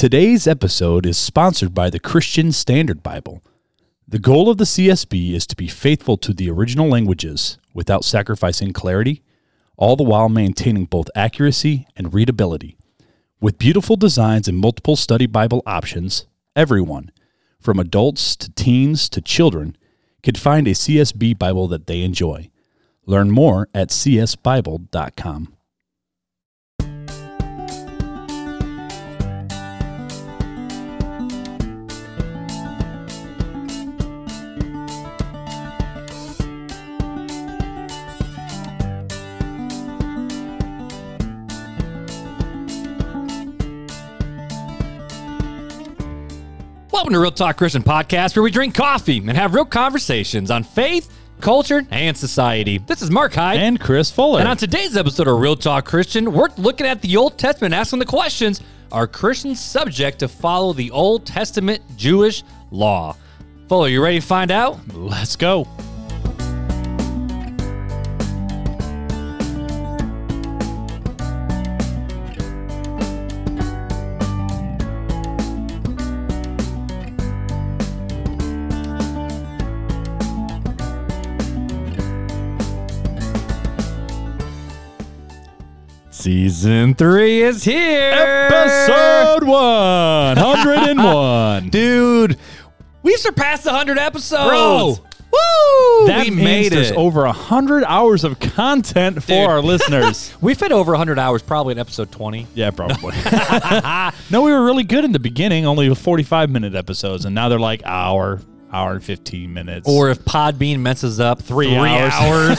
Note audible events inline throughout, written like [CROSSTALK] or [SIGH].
Today's episode is sponsored by the Christian Standard Bible. The goal of the CSB is to be faithful to the original languages without sacrificing clarity, all the while maintaining both accuracy and readability. With beautiful designs and multiple study Bible options, everyone, from adults to teens to children, can find a CSB Bible that they enjoy. Learn more at csbible.com. Welcome to Real Talk Christian Podcast, where we drink coffee and have real conversations on faith, culture, and society. This is Mark Hyde. And Chris Fuller. And on today's episode of Real Talk Christian, we're looking at the Old Testament, asking the questions Are Christians subject to follow the Old Testament Jewish law? Fuller, you ready to find out? Let's go. Season three is here. Episode 101. [LAUGHS] Dude, we surpassed 100 episodes. Bro. Woo! That we means made there's it. over 100 hours of content for Dude. our [LAUGHS] listeners. we fit over 100 hours probably in episode 20. Yeah, probably. [LAUGHS] no, we were really good in the beginning, only 45 minute episodes, and now they're like hour, hour and 15 minutes. Or if Podbean messes up, three, hours. hours.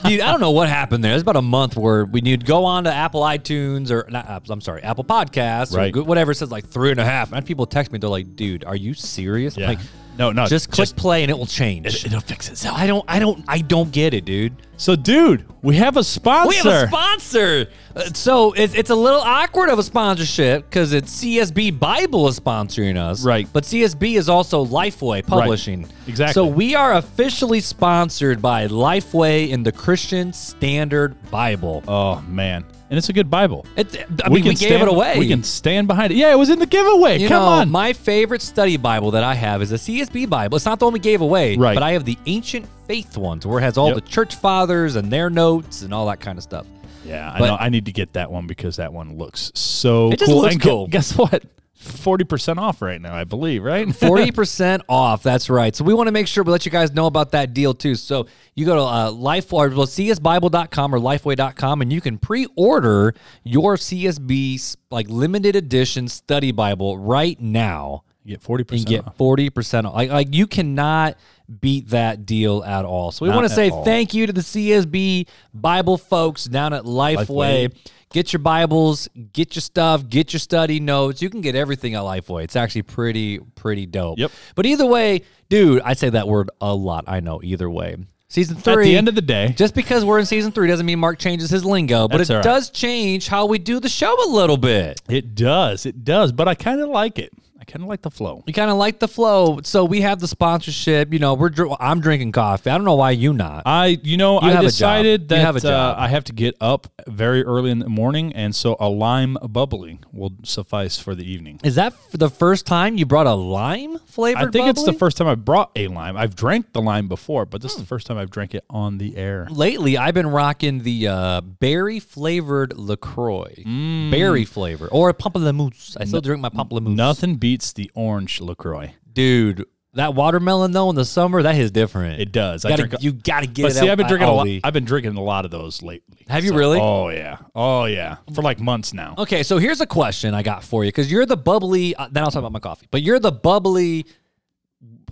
[LAUGHS] Dude, I don't know what happened there. It was about a month where we need to go on to Apple iTunes or not. Apple, I'm sorry, Apple Podcasts Right. go- whatever. It says like three and a half. And people text me. They're like, "Dude, are you serious?" Yeah. Like, no, no. just click play and it will change. It, will fix itself. I don't. I don't. I don't get it, dude. So, dude, we have a sponsor. We have a sponsor. Uh, so it's, it's a little awkward of a sponsorship because it's CSB Bible is sponsoring us. Right. But CSB is also Lifeway Publishing. Exactly. So we are officially sponsored by Lifeway in the Christian Standard Bible. Oh, man. And it's a good Bible. It's, I mean, we, gave stand- it away. We can stand behind it. Yeah, it was in the giveaway. you Come know, on. my favorite study Bible that I have is a CSB Bible. It's not the one we gave away, Right. but I have the ancient faith ones where it has all Yep. the church fathers and their notes and all that kind of stuff. yeah, I know. I need to get that one because that one looks so It just cool. looks And cool. Guess what? 40% off right now, I believe, right? [LAUGHS] 40% off. That's right. So we want to make sure we let you guys know about that deal too. So you go to uh, Lifeway, well, csbible.com or lifeway.com and you can pre-order your CSB like limited edition study Bible right now You get 40% and get off. 40% off. Like, like you cannot beat that deal at all. So we want to say all. thank you to the CSB Bible folks down at Lifeway. Lifeway. Get your Bibles, get your stuff, get your study notes. You can get everything at Lifeway. It's actually pretty, pretty dope. Yep. But either way, dude, I say that word a lot. I know. Either way, season three. At the end of the day, just because we're in season three doesn't mean Mark changes his lingo, but That's it right. does change how we do the show a little bit. it does. It does. But I kind of like it. I kind of like the flow. We kind of like the flow, so we have the sponsorship. You know, we're dr- I'm drinking coffee. I don't know why you not. I, you know, You I have a job. decided You that have a job. Uh, I have to get up very early in the morning, and so a lime bubbly will suffice for the evening. Is that f- the first time you brought a lime flavored? I think it's the bubbly? first time I brought a lime. I've drank the lime before, but this Hmm. is the first time I've drank it on the air. Lately, I've been rocking the uh, berry flavored Lacroix, Mm. berry flavor, or a pamplemousse. I still drink my pamplemousse. Nothing beats the orange Lacroix. dude. That watermelon though in the summer, that is different. It does. I Gotta- drink. you gotta get but it. see, out I've been drinking a lot. I've been drinking a lot of those lately. Have you really? Oh yeah. Oh yeah. For like months now. Okay, so here's a question I got for you because you're the bubbly. Uh, then I'll talk about my coffee, but you're the bubbly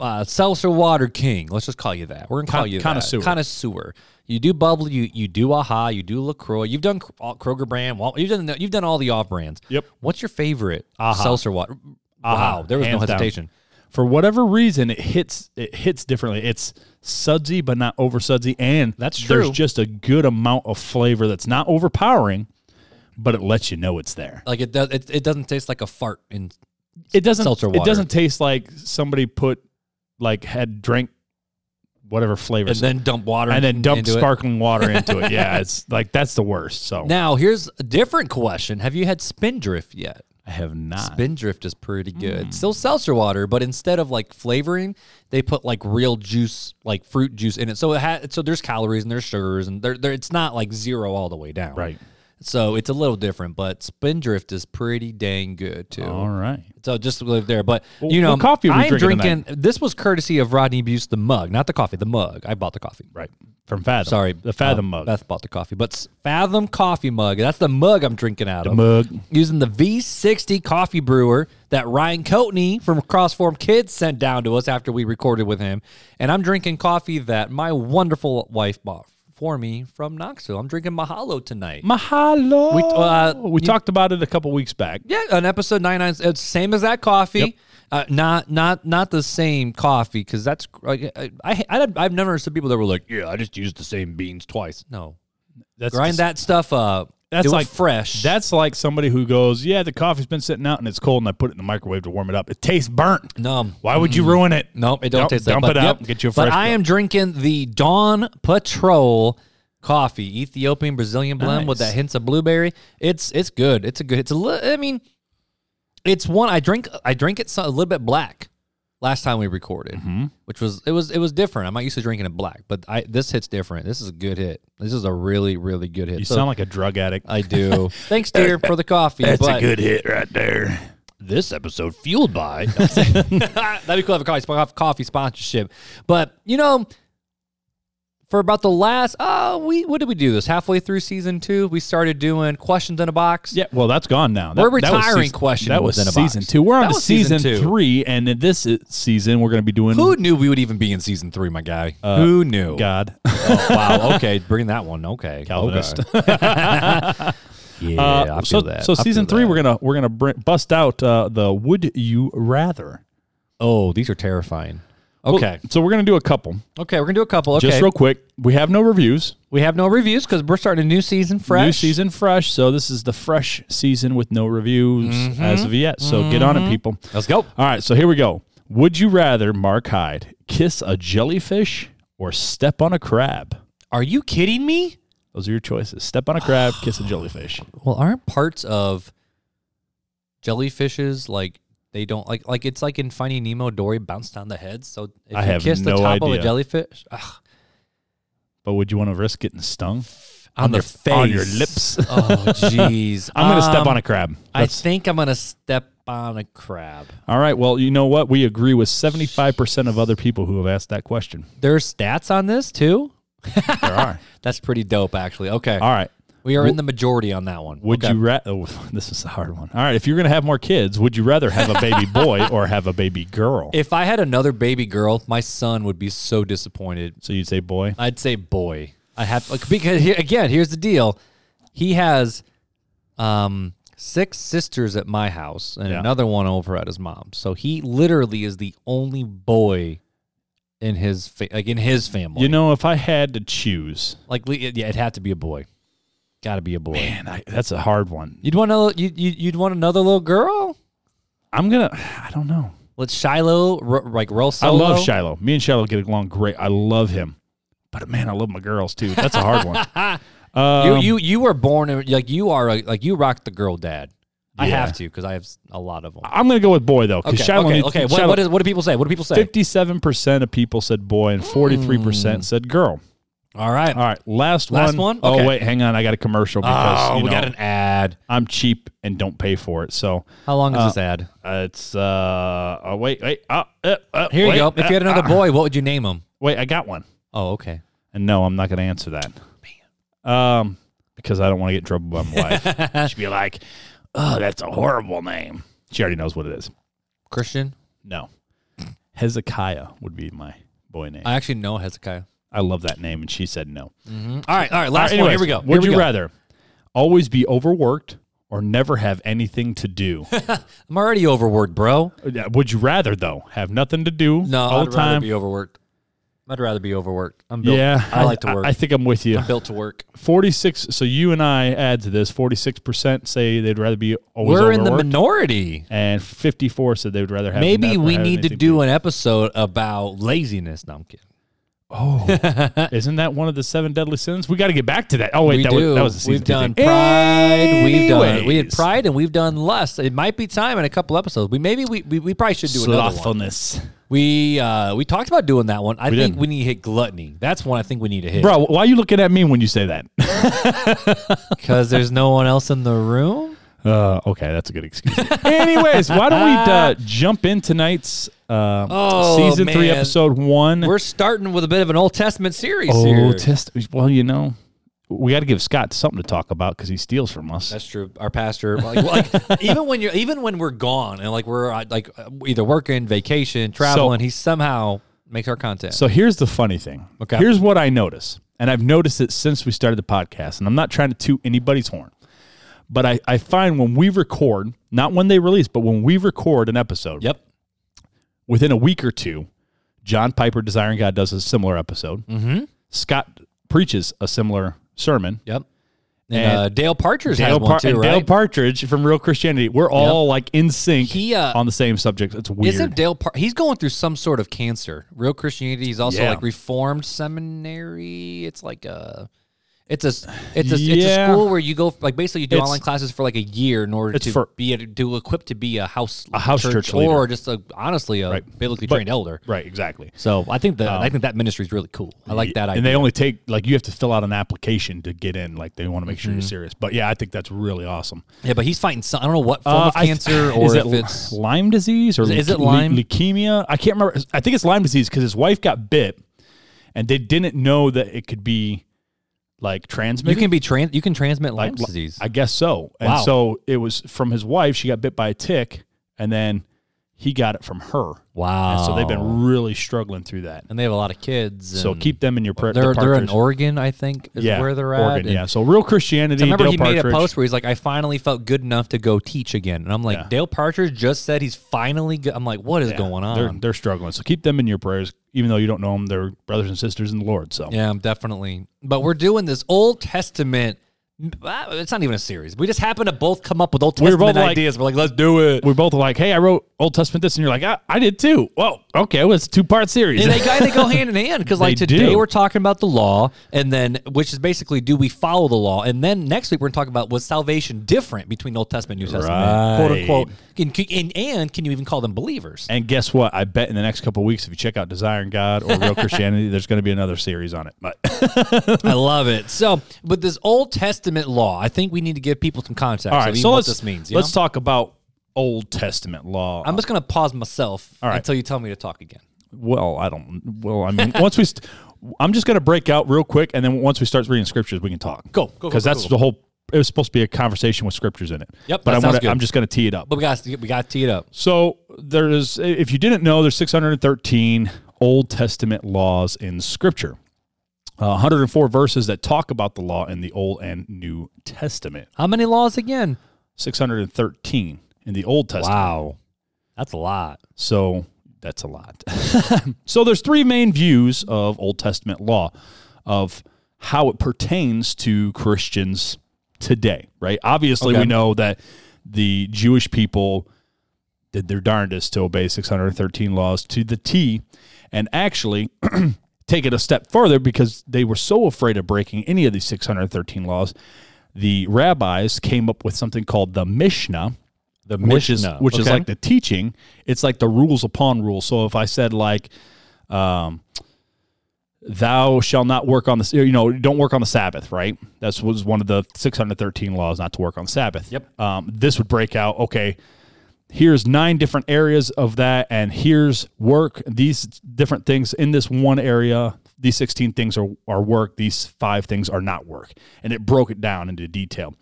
uh, seltzer water king. Let's just call you that. We're gonna call Con- you connoisseur. That. Connoisseur. You do bubbly. You you do Aha. You do Lacroix. You've done all- Kroger brand. You've done you've done all the off brands. Yep. What's your favorite Aha. seltzer water? Wow, there was no hands down. hesitation. For whatever reason, it hits. It hits differently. It's sudsy, but not over sudsy, and That's There's true. just a good amount of flavor that's not overpowering, but it lets you know it's there. Like it does. It, it doesn't taste like a fart. In It doesn't. Seltzer It doesn't taste like somebody put like had drank whatever flavor and then dump water and then dumped into it. sparkling water [LAUGHS] into it. Yeah, it's like that's the worst. So Now here's a different question: Have you had Spindrift yet? I have not. Spindrift is pretty good. Mm. Still seltzer water, but instead of like flavoring, they put like real juice, like fruit juice in it. So it had so there's calories and there's sugars and there there it's not like zero all the way down. Right. So it's a little different, but Spindrift is pretty dang good too. All right. So just to live there, but you know, what coffee are we I'm drinking drinking. This was courtesy of Rodney Buse, the mug, not the coffee, the mug. I bought the coffee. Right. From Fathom. Sorry, The Fathom uh, mug. Beth bought the coffee, but Fathom coffee mug. That's the mug I'm drinking out of. mug. using the V60 coffee brewer that Ryan Coatney from Crossform Kids sent down to us after we recorded with him, and I'm drinking coffee that my wonderful wife bought for me from Knoxville. I'm drinking Mahalo tonight. Mahalo. We- uh, we you- talked about it a couple weeks back. Yeah, on episode 99, it's same as that coffee. Yep. Uh, not not not the same coffee because that's like I, I I've never understood people that were like, yeah, I just used the same beans twice. No, That's grind just- that stuff up. That's it like fresh. That's like somebody who goes, "Yeah, the coffee's been sitting out and it's cold, and I put it in the microwave to warm it up. It tastes burnt. no. Why would you ruin it? Nope, it don't Dump- taste that. dump but, it out and get you a But fresh I am drinking the Dawn Patrol coffee, Ethiopian Brazilian blend with Nice. that hints of blueberry. It's it's good. It's a good. It's a li- I mean, it's one I drink. I drink it so- a little bit black. Last time we recorded, Mm-hmm. which was it was it was different. I'm not used to drinking it black, but I this hits different. This is a good hit. This is a really really good hit. You So sound like a drug addict. I do. [LAUGHS] Thanks, dear, for the coffee. but hit right there. this episode fueled by [LAUGHS] that'd be cool to have a coffee, coffee sponsorship but you know for about the last oh we what did we do this halfway through season two we started doing questions in a box Yeah, well, that's gone now. That- We're that was retiring season- questions That was in a box. season two. We're on to season season, three, and in this uh, season, we're going to be doing who knew we would even be in season three my guy who knew God. [LAUGHS] Oh, wow okay bring that one okay Calvinist. okay. [LAUGHS] yeah Uh, I so, that so I season three, that. we're gonna we're gonna br- bust out uh, the would you rather. oh these are terrifying Well, okay so we're gonna do a couple. okay we're gonna do a couple okay Just real quick. We have no reviews. we have no reviews because we're starting a new season fresh New season fresh. So this is the fresh season with no reviews Mm-hmm. as of yet. So get on it, people. let's go All right. So here we go. Would you rather, Mark Hyde, kiss a jellyfish or step on a crab? Are you kidding me? Those are your choices. Step on a crab, kiss a jellyfish. [SIGHS] Well, aren't parts of jellyfishes like they don't like like it's like in Finding Nemo, Dory bounced down the heads. So if I you have kiss the no top of a jellyfish ugh, But would you want to risk getting stung? on, the your- face, on your lips. [LAUGHS] oh, jeez. [LAUGHS] I'm going to step Um, on a crab. I That's- think I'm gonna step on a crab. all right. Well, you know what? We agree with 75% of other people who have asked that question. There's stats on this too. There are. [LAUGHS] That's pretty dope, actually. Okay, All right. We are in the majority on that one. Would Okay. you rather? Oh, [LAUGHS] this is a hard one. All right. If you're going to have more kids, would you rather have a baby [LAUGHS] boy or have a baby girl? If I had another baby girl, my son would be so disappointed. so you'd say boy? I'd say boy. I have like, because here, again, here's the deal. He has um six sisters at my house and Yeah. another one over at his mom's. So he literally is the only boy in his fa- like in his family. You know, if I had to choose, like le- yeah, it'd have to be a boy. Got to be a boy. man, I, that's a hard one. You'd want another you, you you'd want another little girl? I'm going to, I don't know. Let's Shiloh ro- like roll solo. I love Shiloh. Me and Shiloh get along great. I love him. But man, I love my girls too. That's a hard one. [LAUGHS] You Um, you you were born like you are a, like you rock the girl dad. I Yeah. have to because I have a lot of them. I'm going to go with boy though, because Okay, Shiloh. okay, needs- okay. What, Shiloh- what, is, what do people say? What do people say? 57% of people said boy and 43% Hmm. said girl. All right. All right, last, one. Last one. one? Okay. Oh wait, hang on. I got a commercial because Oh, you we know, got an ad. I'm cheap and don't pay for it. So How long is Uh, this ad? uh, it's uh oh wait wait uh, uh, uh, Here wait, you go. If you had uh, another uh, boy, what would you name him? wait, I got one. Oh, okay. And no, I'm not going to answer that. Um, because I don't want to get in trouble by my wife. [LAUGHS] She'd be like, "Oh, that's a horrible name." She already knows what it is. Christian. No, Hezekiah would be my boy name. I actually know Hezekiah. I love that name, and she said no. Mm-hmm. All right. All right. All Last right, one. Here we go. Would we you go. rather always be overworked or never have anything to do? [LAUGHS] I'm already overworked, bro. Would you rather though have nothing to do No, all I'd the time? rather be overworked. I'd rather be overworked. I'm built. yeah, I, like to work. I, think I'm with you. I'm built to work. Forty six. So you and I add to this. Forty six percent say they'd rather be always We're in the minority. and fifty four said they would rather have. Maybe we need to do an episode about laziness. No, I'm kidding. Oh, [LAUGHS] isn't that one of the seven deadly sins? We got to get back to that. Oh wait, we that do. was that was a season we've done thing. pride. We've done we had pride, and we've done lust. It might be time in a couple episodes. We maybe we we, we probably should do another one. slothfulness. We uh we talked about doing that one. I We think did. we need to hit gluttony. That's one I think we need to hit. Bro, why are you looking at me when you say that? [LAUGHS] because there's no one else in the room. Uh, okay, that's a good excuse. Anyways, why don't we uh, [LAUGHS] jump in tonight's uh, Oh, season three, man. episode one? We're starting with a bit of an Old Testament series oh, test. Well, you know, we got to give Scott something to talk about because he steals from us. That's true. Our pastor, like, like, [LAUGHS] even when you're, even when we're gone and like we're uh, like uh, either working, vacation, traveling, he somehow makes our content. So here's the funny thing. Okay. Here's what I notice, and I've noticed it since we started the podcast, and I'm not trying to toot anybody's horn, but I, I find when we record, not when they release, but when we record an episode, yep. within a week or two, John Piper, Desiring God, does a similar episode. Mm-hmm. Scott preaches a similar sermon. Yep. And, And uh, Dale Partridge has Dale, one Par- too, and right? Dale Partridge from Real Christianity. We're all like in sync He, uh, on the same subject. It's weird. Isn't Dale? Par- he's going through some sort of cancer. Real Christianity. He's also Yeah. like Reformed Seminary. It's like a, it's a, it's a, it's a Yeah. school where you go like basically you do It's- online classes for like a year in order It's to for- be a, to equip to be a house A house church leader. or just a honestly a Right. biblically But- trained elder. right, exactly. So I think that I think that ministry is really cool. I like that idea. And they only take like you have to fill out an application to get in. Like they want to make Mm-hmm. sure you're serious. But yeah, I think that's really awesome. yeah, but he's fighting. Some, I don't know what form Uh, of I- cancer [SIGHS] or is if it it's Lyme disease or Is it leuke- Lyme? leukemia? I can't remember. I think it's Lyme disease because his wife got bit, and they didn't know that it could be like transmit you can be trans you can transmit Lyme like, disease. I guess so. And Wow. so it was from his wife. She got bit by a tick, and then he got it from her. wow. And so they've been really struggling through that. and they have a lot of kids. So keep them in your prayer. They're the they're in Oregon, I think, is yeah, where they're at. Oregon, And yeah. So real Christianity. I remember Dale he made a post where he's like, "I finally felt good enough to go teach again," and I'm like, Yeah. Dale Partridge just said he's finally. Go-. I'm like, what is Yeah, going on? They're they're struggling. So keep them in your prayers, even though you don't know them. They're brothers and sisters in the Lord. So yeah, I'm definitely. But we're doing this Old Testament. Ah, It's not even a series. We just happen to both come up with Old We were Testament both like- ideas. we're like, let's do it. we're both like, "Hey, I wrote Old Testament this," and you're like, "I, I did too." Well, okay, well, it's a two part series. And they, go- they go [LAUGHS] hand in hand because, like, They today do. we're talking about the law, and then which is basically, do we follow the law? And then next week we're going to talk about was salvation different between Old Testament and New Testament, quote unquote. And, and, and can you even call them believers? and guess what? I bet in the next couple of weeks, if you check out Desiring God or Real [LAUGHS] Christianity, there's going to be another series on it. But I love it. So, but this Old Testament law, I think we need to give people some context. all right, so what let's this means. you let's know? talk about Old Testament law. I'm just going to pause myself right. until you tell me to talk again. well, I don't. Well, I mean, once we, st- I'm just going to break out real quick, and then once we start reading scriptures, we can talk. Go, go, go, because that's go. the whole. It was supposed to be a conversation with scriptures in it. Yep, but I'm, gonna. I'm just going to tee it up. But we got we got to tee it up. So there's, if you didn't know, there's 613 Old Testament laws in Scripture. Uh, 104 verses that talk about the law in the Old and New Testament. How many laws again? 613 in the Old Testament. Wow, that's a lot. So that's a lot. [LAUGHS] so there's three main views of Old Testament law of how it pertains to Christians today, right? Obviously, Okay. we know that the Jewish people did their darndest to obey 613 laws to the T and actually [CLEARS THROAT] take it a step further because they were so afraid of breaking any of these 613 laws. The rabbis came up with something called the Mishnah, The which is Mishnah, which is like the teaching. It's like the rules upon rules. So if I said like, um, thou shall not work on the you know don't work on the Sabbath, right? That was one of the 613 laws not to work on Sabbath. Yep. Um, this would break out. Okay, here's nine different areas of that, and here's work. These different things in this one area. These 16 things are, are work. These five things are not work. And it broke it down into detail.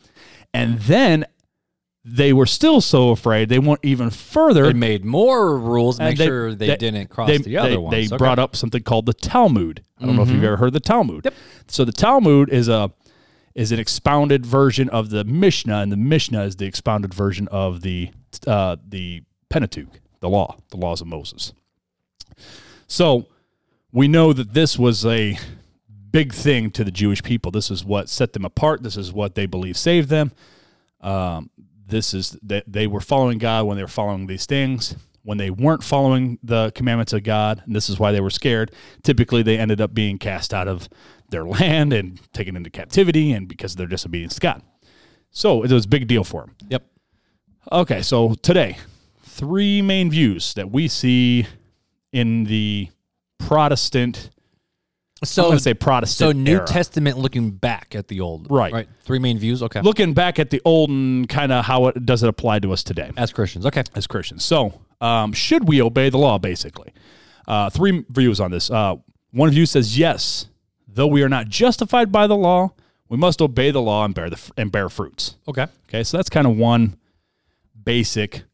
And then they were still so afraid they went even further. they made more rules. to Make they- sure they, didn't cross they- the other they, ones. They Okay. Mm-hmm. brought up something called the Talmud. I don't know if you've ever heard of the Talmud. yep. So the Talmud is a is an expounded version of the Mishnah, and the Mishnah is the expounded version of the uh, the Pentateuch, the law, the laws of Moses. So we know that this was a big thing to the Jewish people. This is what set them apart. This is what they believe saved them. Um, this is that they were following God when they were following these things. when they weren't following the commandments of God, and this is why they were scared, typically they ended up being cast out of their [LAUGHS] land and taken into captivity and because of their disobedience to God. So it was a big deal for them. Yep. Okay, so today, three main views that we see in the Protestant. I'm So going to say Protestant. so New era. Testament looking back at the old. Right. Right. Three main views. Okay. looking back at the old and kind of how it does it apply to us today as Christians. Okay. as Christians. So, um, should we obey the law? Basically, uh, three views on this. Uh, one view says yes, though we are not justified by the law, we must obey the law and bear the and bear fruits. Okay. Okay, so that's kind of one basic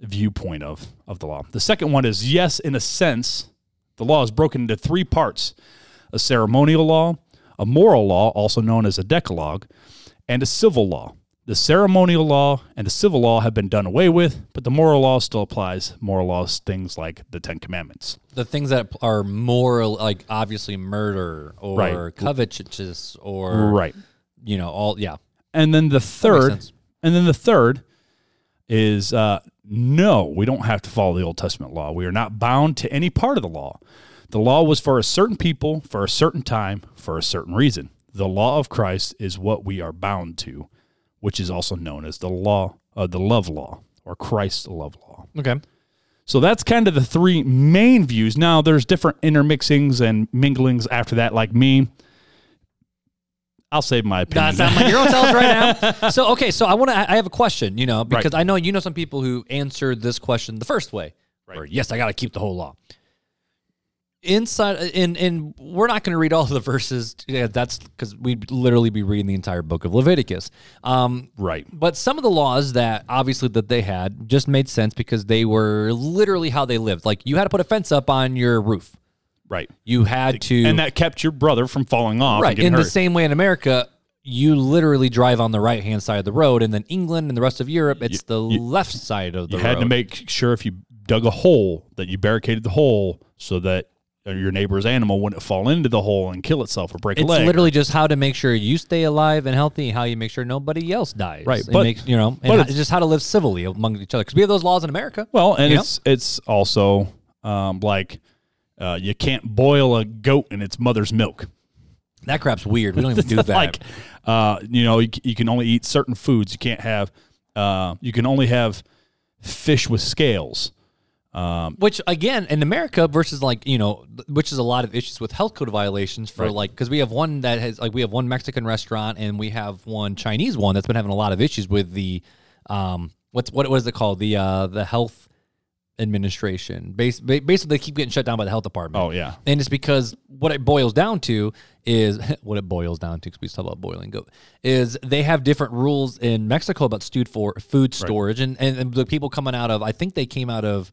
viewpoint of of the law. The second one is yes, in a sense, the law is broken into three parts: a ceremonial law, a moral law, also known as a decalogue, and a civil law. The ceremonial law and the civil law have been done away with, but the moral law still applies. Moral laws, things like the Ten Commandments. The things that are moral, like obviously murder or Right. covetousness or Right. you know all yeah. And then the third, and then the third is uh, no, we don't have to follow the Old Testament law. We are not bound to any part of the law. The law was for a certain people, for a certain time, for a certain reason. The law of Christ is what we are bound to, which is also known as the law, uh, the love law, or Christ's love law. Okay. So that's kind of the three main views. Now there's different intermixings and minglings after that, like me. I'll save my opinion. That's my hero tells right now. [LAUGHS] So okay, so I want to. I have a question. You know, because I know you know some people who answered this question the first way. Right. Or, yes, I got to keep the whole law. Inside, and and we're not going to read all of the verses. Yeah, that's because we'd literally be reading the entire book of Leviticus. Um, right. but some of the laws that obviously that they had just made sense because they were literally how they lived. Like you had to put a fence up on your roof. Right. You had to, And that kept your brother from falling off. right in the same way in america you literally drive on the right hand side of the road and then england and the rest of europe it's the left side of the you road You had to make sure if you dug a hole that you barricaded the hole so that your neighbor's animal wouldn't fall into the hole and kill itself or break a it's literally just how to make sure you stay alive and healthy and how you make sure nobody else dies Right, It but- makes, you know and but how- it's- just how to live civilly among each other because we have those laws in america well, and you know? it's it's also um, like uh, you can't boil a goat in its mother's milk. that crap's weird we don't even [LAUGHS] do that like uh, you know you, you can only eat certain foods. You can't have uh, you can only have fish with scales. Which again, in America versus like you know, which is a lot of issues with health code violations for Right. like because we have one that has like we have one Mexican restaurant and we have one Chinese one that's been having a lot of issues with the um what's what what is it called the uh the health administration. Bas- basically, they keep getting shut down by the health department. Oh yeah, And it's because what it boils down to is [LAUGHS] what it boils down to. Because we talk about boiling goat is they have different rules in Mexico about stewed for food storage, and, and and the people coming out of I think they came out of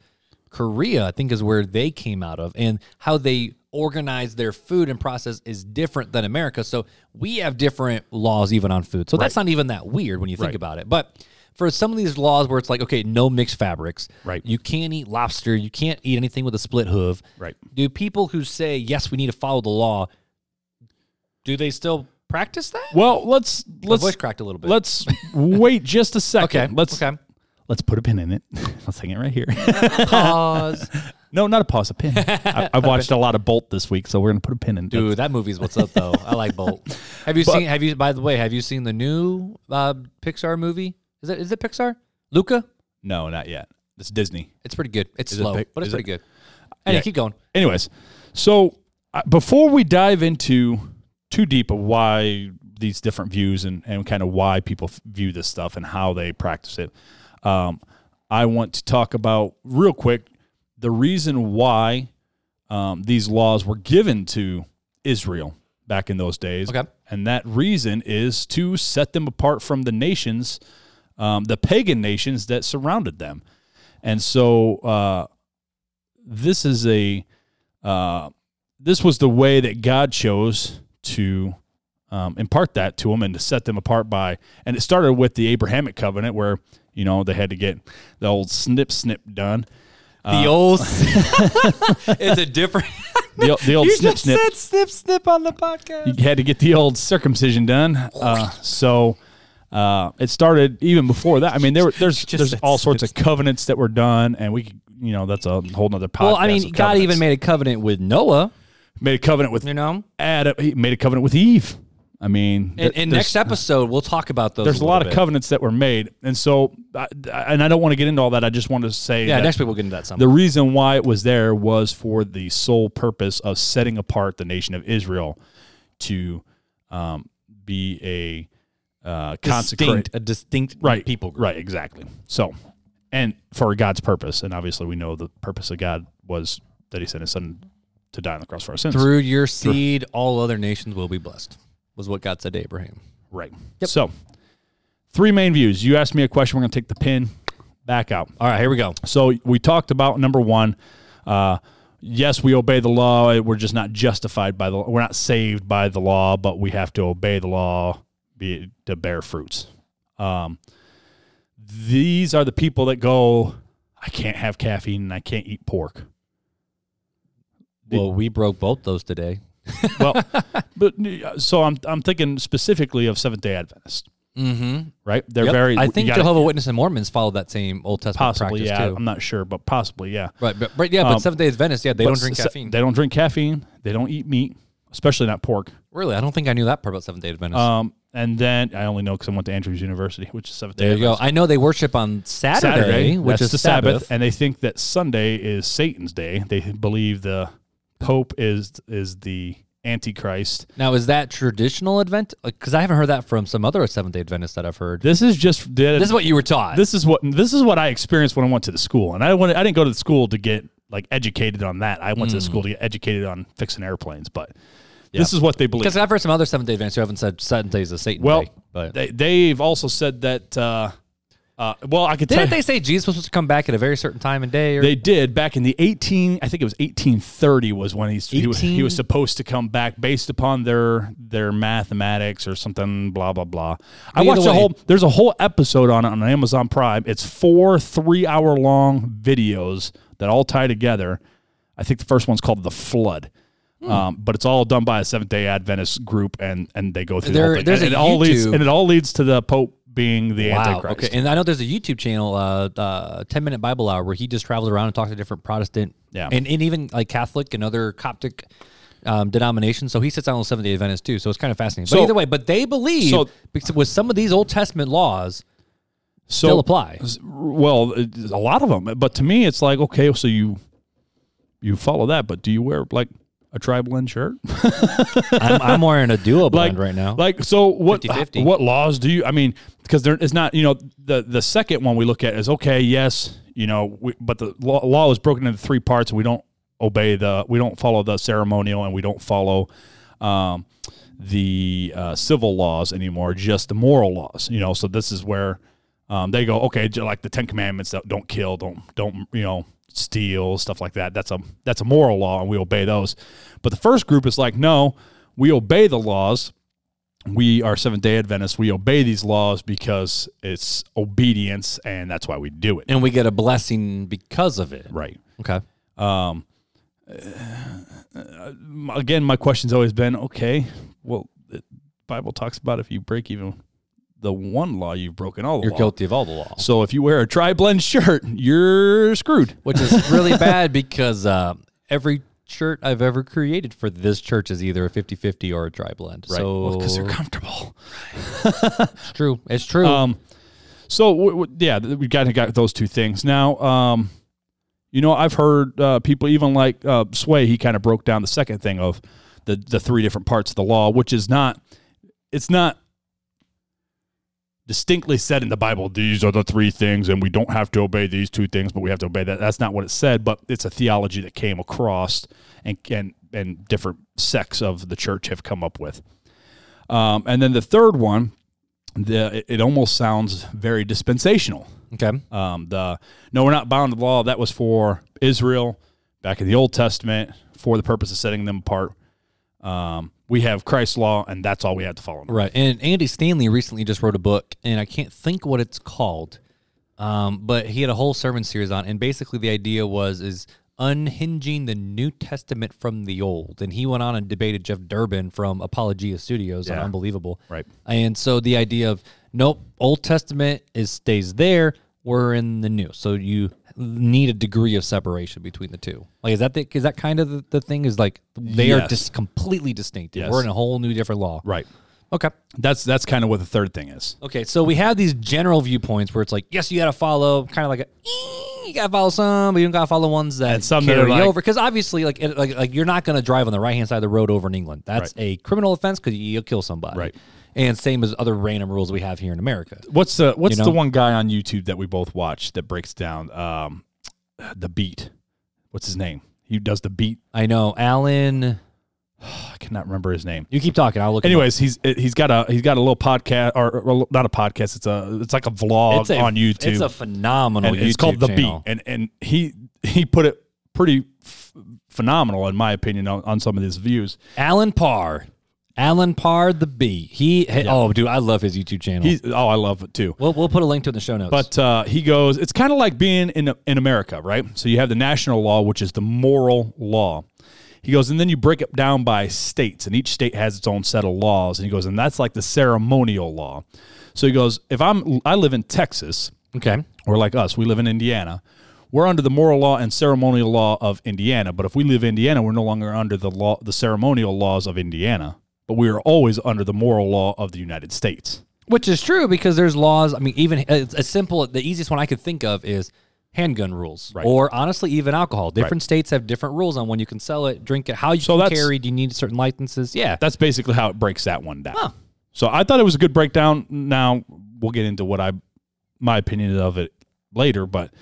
Korea. I think is where they came out of, and how they organize their food and process is different than America. So we have different laws even on food. So that's not even that weird when you think Right. about it, but. For some of these laws where it's like, okay, no mixed fabrics. Right. You can't eat lobster. You can't eat anything with a split hoof right. do people who say yes we need to follow the law do they still practice that Well, let's let's voice cracked a little bit let's [LAUGHS] wait just a second. okay Let's okay let's put a pin in it. [LAUGHS] let's hang it right here. pause [LAUGHS] no, not a pause, a pin. I, I've watched a lot of Bolt this week, so we're gonna put a pin in. dude that movie's what's up though i like bolt have you But- seen have you by the way have you seen the new uh, pixar movie is it is it pixar luca No, not yet. It's Disney. it's pretty good it's Is it slow but it's is it- pretty good anyway Yeah. keep going Anyways, so uh, before we dive into too deep of why these different views and, and kind of why people f- view this stuff and how they practice it, um, I want to talk about real quick the reason why um, these laws were given to Israel back in those days. Okay. And that reason is to set them apart from the nations, um, the pagan nations that surrounded them. And so uh, this is a uh, this was the way that God chose to um, impart that to them and to set them apart by. And it started with the Abrahamic covenant, where you know they had to get the old snip snip done. the old [LAUGHS] it's a different [LAUGHS] The, the old you snip snip. said snip snip on the podcast You had to get the old circumcision done. Uh, so Uh, it started even before that. I mean, there were, there's Just- there's all sorts of covenants that were done, and we could, you know that's a whole nother podcast. well, I mean, God even made a covenant with Noah. made a covenant with You know, Adam. He made a covenant with Eve. I mean, and, and next episode we'll talk about those. there's a lot of covenants that were made, and so I, and I don't want to get into all that. I just want to say Yeah, next week we'll get into that. Some. the reason why it was there was for the sole purpose of setting apart the nation of Israel to um, be a uh, consecrate distinct, a distinct right people group. right exactly so and for god's purpose and obviously we know the purpose of god was that he sent his son to die on the cross for our sins Through your seed, all other nations will be blessed. Was what God said to Abraham. right Yep. so three main views you asked me a question we're going to take the pin back out All right, here we go. so we talked about number one uh, yes we obey the law we're just not justified by the law. we're not saved by the law but we have to obey the law be to bear fruits. Um, these are the people that go i can't have caffeine and i can't eat pork. Well, we broke both those today. [LAUGHS] well [LAUGHS] but uh, so i'm i'm thinking specifically of seventh day adventist Mm-hmm. right? They're very I think gotta- Jehovah Witness and Mormons follow that same Old Testament possibly practice yeah. too. i'm not sure but possibly yeah. Right, but, but yeah, but Um, Seventh Day Adventists, yeah, they don't drink caffeine. they don't drink caffeine. They don't eat meat especially not pork. Really, I don't think I knew that part about Seventh Day Adventists. Um, and then I only know because I went to Andrews University, which is Seventh Day. there you go. I know they worship on Saturday, Saturday, which is the Sabbath. Sabbath, and they think that Sunday is Satan's day. They believe the Pope is is the Antichrist. Now, is that traditional Advent? Because I haven't heard that from some other Seventh Day Adventists that I've heard. This is just This is what you were taught. this is what this is what I experienced when I went to the school, and I went I didn't go to the school to get like educated on that. I went to the Mm. school to get educated on fixing airplanes, but this is what they believe. because I've heard some other Seventh Day Adventists who haven't said Seventh Day is a Satan Well, day. But they they've also said that. Uh, uh, well, I could tell didn't you- they say Jesus was supposed to come back at a very certain time and day? Or? They did back in the 18 I think it was 1830 was when he's, he was he was supposed to come back based upon their their mathematics or something blah blah blah. I Either watched a whole there's a whole episode on it on Amazon Prime. It's four 3-hour long videos that all tie together. I think the first one's called The Flood. Hmm. Um, but it's all done by a Seventh Day Adventist group, and and they go through the There- whole thing. there's and a it all leads YouTube- and it all leads to the Pope being the Wow. Antichrist. Okay. And I know there's a YouTube channel, uh, uh, 10 minute Bible hour, where he just travels around and talks to different Protestant, Yeah. and, and even like Catholic and other Coptic um, denominations. So he sits down with Seventh Day Adventists too. So it's kind of fascinating. But So- either way, but they believe so- because with some of these Old Testament laws so, still apply. Well, a lot of them, but to me, it's like okay, so you you follow that, but do you wear like a tri-blend shirt? [LAUGHS] I'm, I'm wearing a duo like right now. Like so, what 50-50. what laws do you? I mean, because there is not you know the the second one we look at is okay, yes, you know, we, but the law, law is broken into three parts, and we don't obey the we don't follow the ceremonial, and we don't follow. Um, the uh, civil laws anymore, just the moral laws. You know, so this is where um, they go, okay, like the Ten Commandments that don't kill, don't don't you know steal, stuff like that. That's a that's a moral law, and we obey those. But the first group is like, no, we obey the laws. We are Seventh Day Adventists. We obey these laws because it's obedience, and that's why we do it. and we get a blessing because of it. Right. Okay. Um, uh, again, my question's always been, okay, well, the Bible talks about if you break even the one law, you've broken all the You're law. guilty of all the law. So if you wear a tri-blend shirt, you're screwed. which is [LAUGHS] really bad because uh, every shirt I've ever created for this church is either a 50-50 or a tri-blend. So because they're comfortable. it's [LAUGHS] true. It's true. Um, so w- w- yeah, we got got those two things now. Um, you know, I've heard uh, people even like uh, Sway. He kind of broke down the second thing of the the three different parts of the law, which is not. It's not distinctly said in the Bible. These are the three things, and we don't have to obey these two things, but we have to obey that. That's not what it said, but it's a theology that came across, and and and different sects of the church have come up with. Um, and then the third one the it, it almost sounds very dispensational. okay. Um, the no, we're not bound to the law. That was for Israel back in the Old Testament for the purpose of setting them apart. Um, we have Christ's law, and that's all we have to follow. Right. And Andy Stanley recently just wrote a book, and I can't think what it's called. Um, but he had a whole sermon series on, and basically the idea was is unhinging the New Testament from the Old. And he went on and debated Jeff Durbin from Apologia Studios on Unbelievable. Right. And so the idea of Nope. Old Testament is stays there. We're in the new. So you need a degree of separation between the two. Like is that the, is that kind of the, the thing? Is like they are just completely distinct. Yes. We're in a whole new different law. Right. Okay. That's that's kind of what the third thing is. Okay, so we have these general viewpoints where it's like, yes, you got to follow, kind of like a, "Eh, you got to follow some, but you don't got to follow ones that And some carry are like- over. Because obviously, like, it, like, like you're not going to drive on the right hand side of the road over in England. That's a criminal offense because you'll kill somebody. Right. And same as other random rules we have here in America. What's the what's You know? the one guy on YouTube that we both watch that breaks down um, the beat? What's his name? He does the beat. I know, Allen. [SIGHS] I cannot remember his name. You keep talking. I'll look. Anyways, he's he's got a he's got a little podcast or, or not a podcast. It's a it's like a vlog a, on YouTube. It's a phenomenal. and it's called YouTube the beat, and and he he put it pretty f- phenomenal in my opinion on, on some of his views. Allen Parr. Allen Parr, the beat. He. Oh, dude, I love his YouTube channel. He's oh I love it too. we'll we'll put a link to it in the show notes. But uh, he goes, it's kind of like being in in America, right? So you have the national law, which is the moral law. He goes, and then you break it down by states, and each state has its own set of laws. And he goes, and that's like the ceremonial law. So he goes, if I'm, I live in Texas, okay. or like us, we live in Indiana. We're under the moral law and ceremonial law of Indiana. But if we live in Indiana, we're no longer under the law, the ceremonial laws of Indiana. But we are always under the moral law of the United States. Which is true because there's laws. I mean, even uh, it's a simple, the easiest one I could think of is handgun rules, Right. or honestly, even alcohol. Different states have different rules on when you can sell it, drink it, how you So can carry. Do you need certain licenses? Yeah, That's basically how it breaks that one down. Huh. So I thought it was a good breakdown. Now we'll get into what I my opinion of it later, but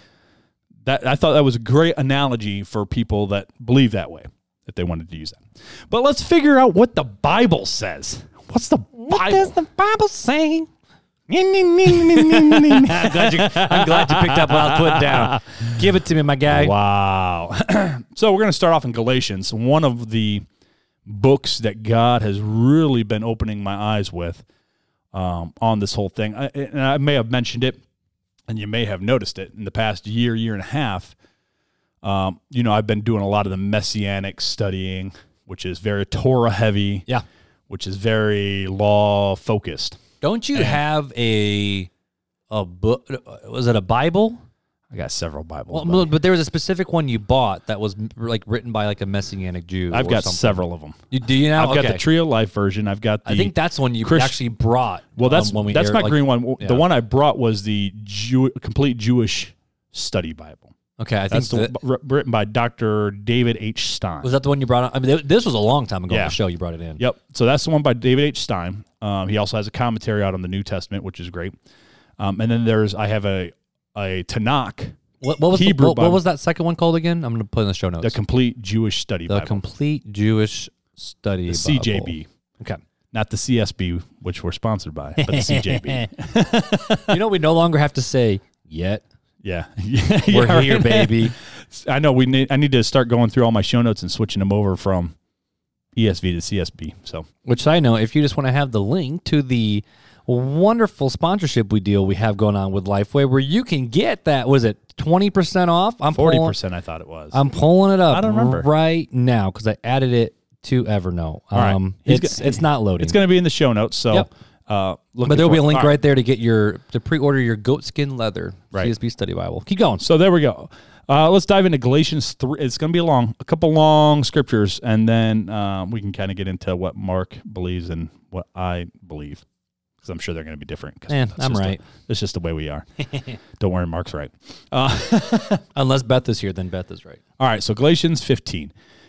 that I thought that was a great analogy for people that believe that way if they wanted to use that. But let's figure out what the Bible says. What's the Bible? What does the Bible say? [LAUGHS] I'm glad you. I'm glad you picked up what I put down. Give it to me, my guy. Wow. [CLEARS THROAT] so we're going to start off in Galatians, one of the books that God has really been opening my eyes with um, on this whole thing. I, and I may have mentioned it, and you may have noticed it in the past year, year and a half. Um, you know, I've been doing a lot of the messianic studying, which is very Torah heavy, Yeah. which is very law focused. Don't you have a a book? Was it a Bible? I got several Bibles. Well, but there was a specific one you bought that was like written by like a messianic Jew. I've got something. several of them. You, do you now? I've got the Tree of Life version. I've got the I think that's one you Christ- actually brought. Well, that's um, we that's aired, my like- green one. yeah. The one I brought was the Jew, complete Jewish study Bible. Okay, I think That's the, that, written by Dr. David H. Stern. was that the one you brought. On? I mean, th- this was a long time ago on Yeah. the show. You brought it in. Yep. So that's the one by David H. Stern. Um, he also has a commentary out on the New Testament, which is great. Um, and then there's I have a a Tanakh, What, what was the, Hebrew what, what Bible. was that second one called again? I'm going to put in the show notes. the complete Jewish study Bible. The Bible, complete Jewish study. the Bible. CJB, Okay. not the CSB, which we're sponsored by, but the CJB. [LAUGHS] you know, we no longer have to say yet. Yeah, yeah, [LAUGHS] We're yeah, here, right. baby. I know we need. I need to start going through all my show notes and switching them over from ESV to CSB. So Which I know, if you just want to have the link to the wonderful sponsorship we deal we have going on with Lifeway, where you can get that. Was it twenty percent off? I'm forty percent, I thought it was. I'm pulling it up. I don't remember. right now because I added it to Evernote. right. Um, He's it's go- it's not loading. it's going to be in the show notes. So, Yep. Uh, but there'll be a link right. there to get your to pre-order your goatskin leather Right. CSB study Bible. Keep going. So there we go. Uh, let's dive into Galatians three. It's going to be a long, a couple long scriptures, and then um, we can kind of get into what Mark believes and what I believe, because I'm sure they're going to be different. that's I'm right. That's just the way we are. [LAUGHS] Don't worry, Mark's right. Uh, [LAUGHS] Unless Beth is here, then Beth is right. All right, so Galatians 15.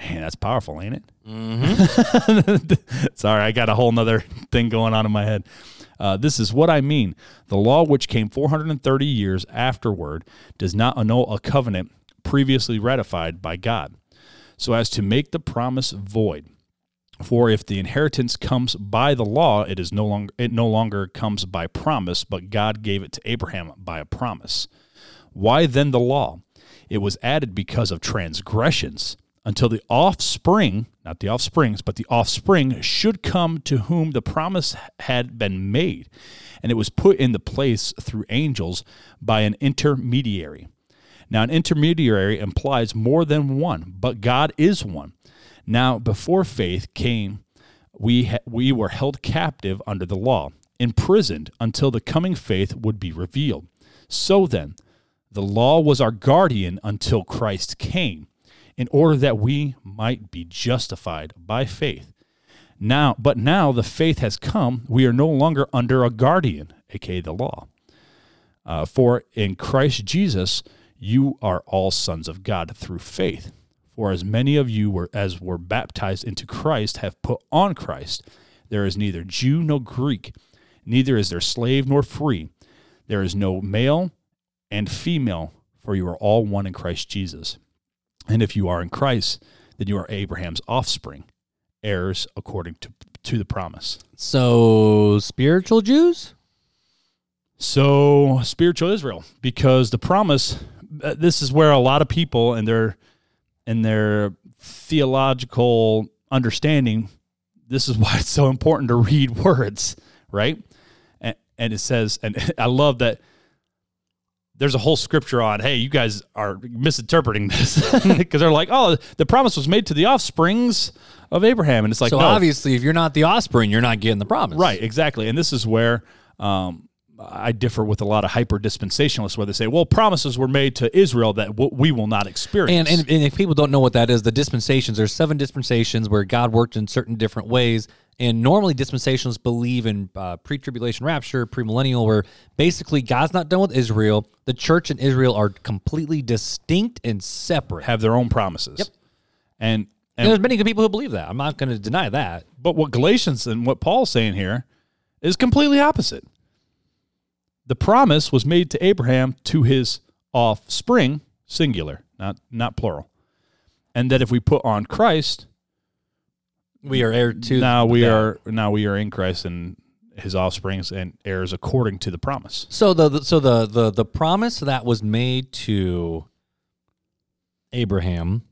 Man, that's powerful, ain't it? Mm-hmm. [LAUGHS] Sorry, I got a whole nother thing going on in my head. Uh, this is what I mean. The law, which came 430 years afterward, does not annul a covenant previously ratified by God, so as to make the promise void. For if the inheritance comes by the law, it is no longer it no longer comes by promise, but God gave it to Abraham by a promise. Why then the law? It was added because of transgressions until the offspring, not the offsprings, but the offspring should come to whom the promise had been made. And it was put in the place through angels by an intermediary. Now, an intermediary implies more than one, but God is one. Now, before faith came, we, ha- we were held captive under the law, imprisoned until the coming faith would be revealed. So then, the law was our guardian until Christ came, in order that we might be justified by faith. Now, but now the faith has come, we are no longer under a guardian, aka the law. Uh, for in Christ Jesus, you are all sons of God through faith. For as many of you were as were baptized into Christ have put on Christ. There is neither Jew nor Greek, neither is there slave nor free. There is no male and female, for you are all one in Christ Jesus. And if you are in Christ, then you are Abraham's offspring, heirs according to, to the promise. So spiritual Jews? So, spiritual Israel, because the promise, uh, this is where a lot of people and their and their theological understanding, this is [LAUGHS] why it's so important to read words, right? And, and it says, and [LAUGHS] I love that there's a whole scripture on, hey, you guys are misinterpreting this [LAUGHS] because they're like, oh, the promise was made to the offsprings of Abraham, and it's like, so no, obviously, if you're not the offspring, you're not getting the promise. Right, exactly. And this is where um, I differ with a lot of hyper dispensationalists, where they say, well, promises were made to Israel that w- we will not experience. And, and and if people don't know what that is, the dispensations, there's seven dispensations where God worked in certain different ways. And normally dispensationalists believe in uh, pre-tribulation rapture, premillennial, where basically God's not done with Israel. The church and Israel are completely distinct and separate. have their own promises. Yep. And, And and there's many good people who believe that. I'm not going to deny that. but what Galatians and what Paul's saying here is completely opposite. The promise was made to Abraham to his offspring, singular, not not plural. And that if we put on Christ, We are heir to now we that. are now we are in Christ and his offsprings and heirs according to the promise. So the, the so the the the promise that was made to Abraham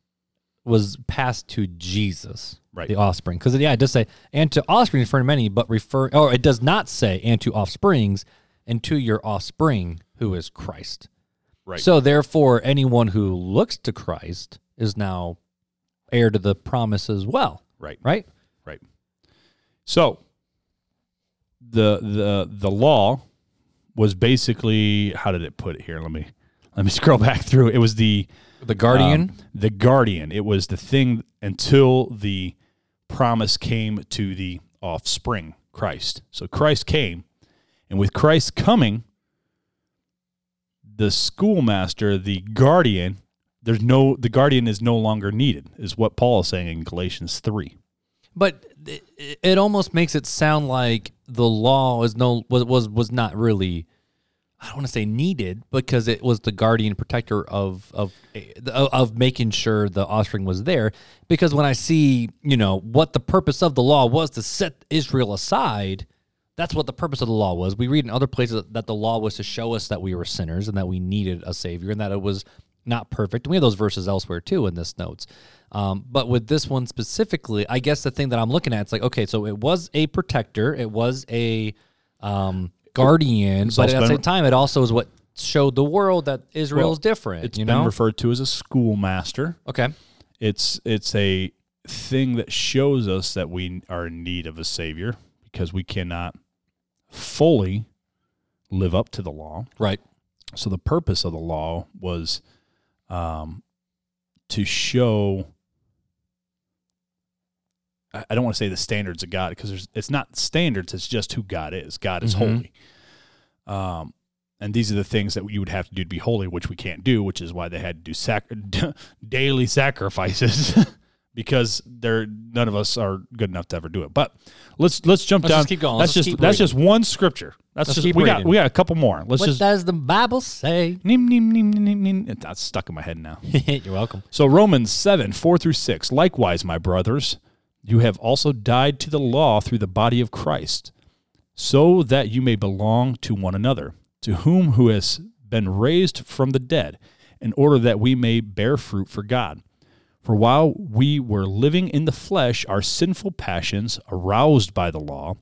was passed to Jesus, Right. The offspring, because yeah, it does say and to offspring referring to many, but refer or it does not say and to offsprings and to your offspring who is Christ. Right. So therefore, anyone who looks to Christ is now heir to the promise as well, right. right? Right. So the the the law was basically how did it put it here? Let me let me [LAUGHS] scroll back through. It was the The guardian. um, the guardian. It was the thing until the promise came to the offspring, Christ. So Christ came, and with Christ coming, the schoolmaster, the guardian, there's no the guardian is no longer needed, is what Paul is saying in Galatians three. But it, almost makes it sound like the law is no was was was not really. I don't want to say needed because it was the guardian protector of of eh, of making sure the offspring was there. Because when I see you know what the purpose of the law was to set Israel aside, that's what the purpose of the law was. We read in other places that the law was to show us that we were sinners and that we needed a savior and that it was not perfect. And we have those verses elsewhere too in this notes. Um, but with this one specifically, I guess the thing that I'm looking at, it's like, okay, so it was a protector, it was a um, guardian, but at the same time, it also is what showed the world that Israel is different. It's you been know? referred to as a schoolmaster. okay. It's it's a thing that shows us that we are in need of a savior because we cannot fully live up to the law. Right. So the purpose of the law was um, to show. I I don't want to say the standards of God because it's not standards. It's just who God is. God is Mhm. holy. Um, and these are the things that you would have to do to be holy, which we can't do, which is why they had to do sac- [LAUGHS] daily sacrifices [LAUGHS] because they're none of us are good enough to ever do it. But let's let's jump Let's down. just keep going. That's Let's just that's reading. just one scripture. That's Let's just we got we got a couple more. Let's what just does the Bible say? Nim, nim, nim, nim, nim. That's stuck in my head now. [LAUGHS] You're welcome. So Romans 7, 4 through 6. Likewise, my brothers, you have also died to the law through the body of Christ, so that you may belong to one another, to whom who has been raised from the dead, in order that we may bear fruit for God. For while we were living in the flesh, our sinful passions, aroused by the law,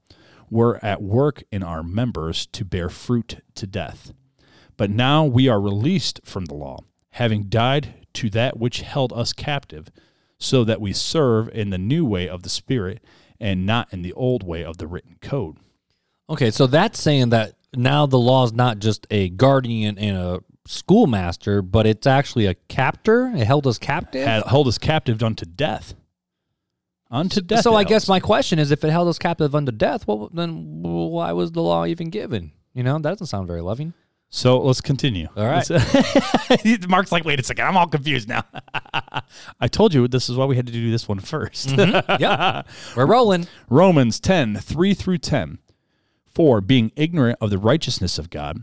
were at work in our members to bear fruit to death. But now we are released from the law, having died to that which held us captive, so that we serve in the new way of the Spirit and not in the old way of the written code. Okay, so that's saying that now the law is not just a guardian and a schoolmaster, but it's actually a captor. It held us captive. Had held us captive unto death. Unto death. so I guess my question is, if it held us captive unto death, well, then why was the law even given? You know, that doesn't sound very loving. So let's continue. All right. [LAUGHS] Mark's like, wait a second, I'm all confused now. [LAUGHS] I told you this is why we had to do this one 1st mm-hmm. yeah, [LAUGHS] we're rolling. Romans 10, 3 through 10. For being ignorant of the righteousness of God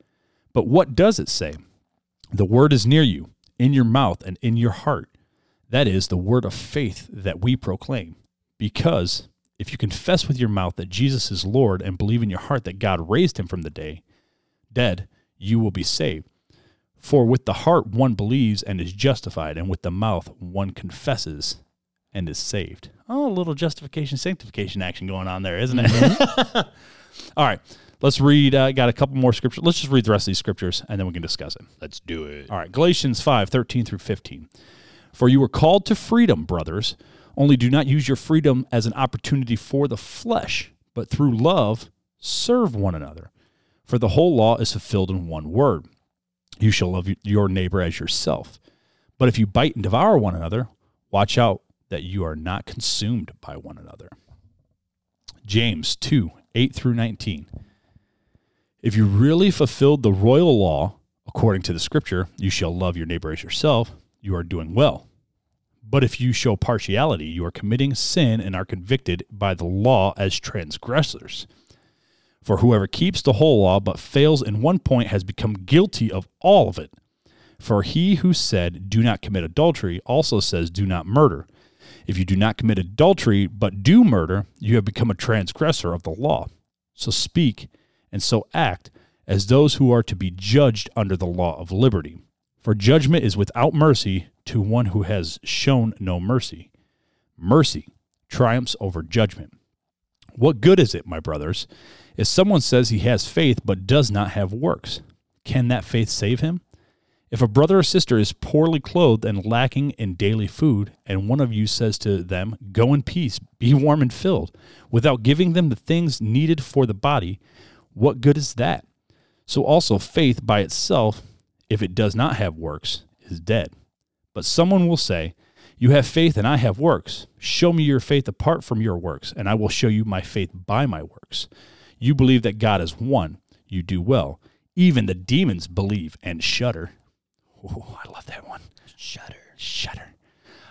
But what does it say? The word is near you, in your mouth and in your heart. That is the word of faith that we proclaim. Because if you confess with your mouth that Jesus is Lord and believe in your heart that God raised him from the day dead, you will be saved. For with the heart one believes and is justified, and with the mouth one confesses and is saved. Oh, a little justification, sanctification action going on there, isn't it? Mm-hmm. [LAUGHS] All right, let's read. Uh, got a couple more scriptures. Let's just read the rest of these scriptures and then we can discuss it. Let's do it. All right, Galatians 5 13 through 15. For you were called to freedom, brothers, only do not use your freedom as an opportunity for the flesh, but through love serve one another. For the whole law is fulfilled in one word you shall love your neighbor as yourself. But if you bite and devour one another, watch out that you are not consumed by one another. James 2 8 through 19. If you really fulfilled the royal law according to the scripture, you shall love your neighbor as yourself, you are doing well. But if you show partiality, you are committing sin and are convicted by the law as transgressors. For whoever keeps the whole law but fails in one point has become guilty of all of it. For he who said, Do not commit adultery, also says, Do not murder. If you do not commit adultery but do murder, you have become a transgressor of the law. So speak and so act as those who are to be judged under the law of liberty. For judgment is without mercy to one who has shown no mercy. Mercy triumphs over judgment. What good is it, my brothers, if someone says he has faith but does not have works? Can that faith save him? If a brother or sister is poorly clothed and lacking in daily food, and one of you says to them, Go in peace, be warm and filled, without giving them the things needed for the body, what good is that? So also faith by itself, if it does not have works, is dead. But someone will say, You have faith and I have works. Show me your faith apart from your works, and I will show you my faith by my works. You believe that God is one. You do well. Even the demons believe and shudder. Oh, I love that one. Shudder. Shudder.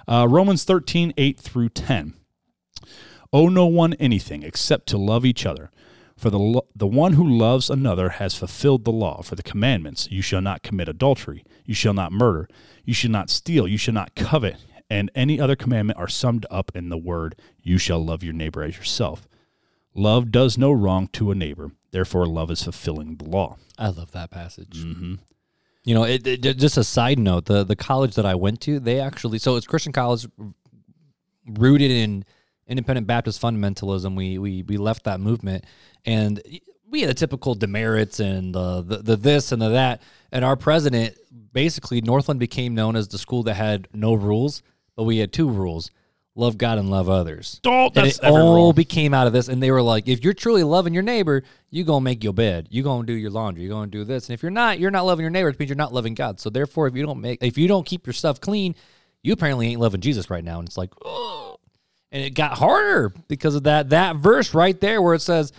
Uh, Romans 13, 8 through 10. Owe no one anything except to love each other. For the, lo- the one who loves another has fulfilled the law. For the commandments, you shall not commit adultery, you shall not murder, you shall not steal, you shall not covet, and any other commandment are summed up in the word, you shall love your neighbor as yourself. Love does no wrong to a neighbor, therefore, love is fulfilling the law. I love that passage. Mm-hmm. You know, it, it- just a side note: the the college that I went to, they actually so it's Christian college, rooted in independent Baptist fundamentalism. We we we left that movement, and we had the typical demerits and the, the the this and the that. And our president, basically, Northland became known as the school that had no rules, but we had two rules: love God and love others. Oh, And that's it all rule. became out of this, and they were like, if you're truly loving your neighbor, you gonna make your bed, you gonna do your laundry, you gonna do this, and if you're not, you're not loving your neighbor. It means you're not loving God. So therefore, if you don't make, if you don't keep your stuff clean, you apparently ain't loving Jesus right now. And it's like, oh, and it got harder because of that that verse right there where it says,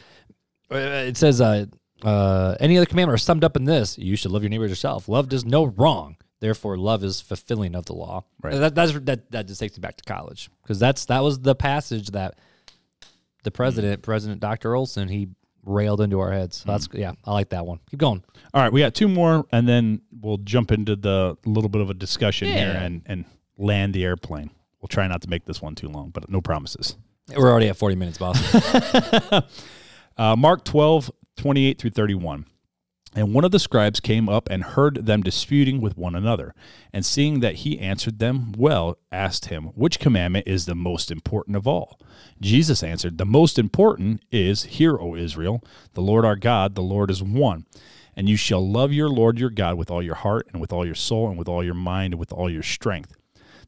uh, it says, uh, uh, any other commandment are summed up in this: you should love your neighbor as yourself. Love does no wrong Therefore, love is fulfilling of the law. Right. That that's, that that just takes me back to college because that's that was the passage that the president, President Dr. Olson, he railed into our heads. So that's yeah, I like that one. Keep going. All right, we got two more, and then we'll jump into the little bit of a discussion here and and land the airplane. We'll try not to make this one too long, but no promises. We're already at forty minutes, boss. [LAUGHS] Uh, Mark 12, 28 through 31. And one of the scribes came up and heard them disputing with one another. And seeing that he answered them well, asked him, Which commandment is the most important of all? Jesus answered, The most important is, Hear, O Israel, the Lord our God, the Lord is one. And you shall love your Lord your God with all your heart, and with all your soul, and with all your mind, and with all your strength.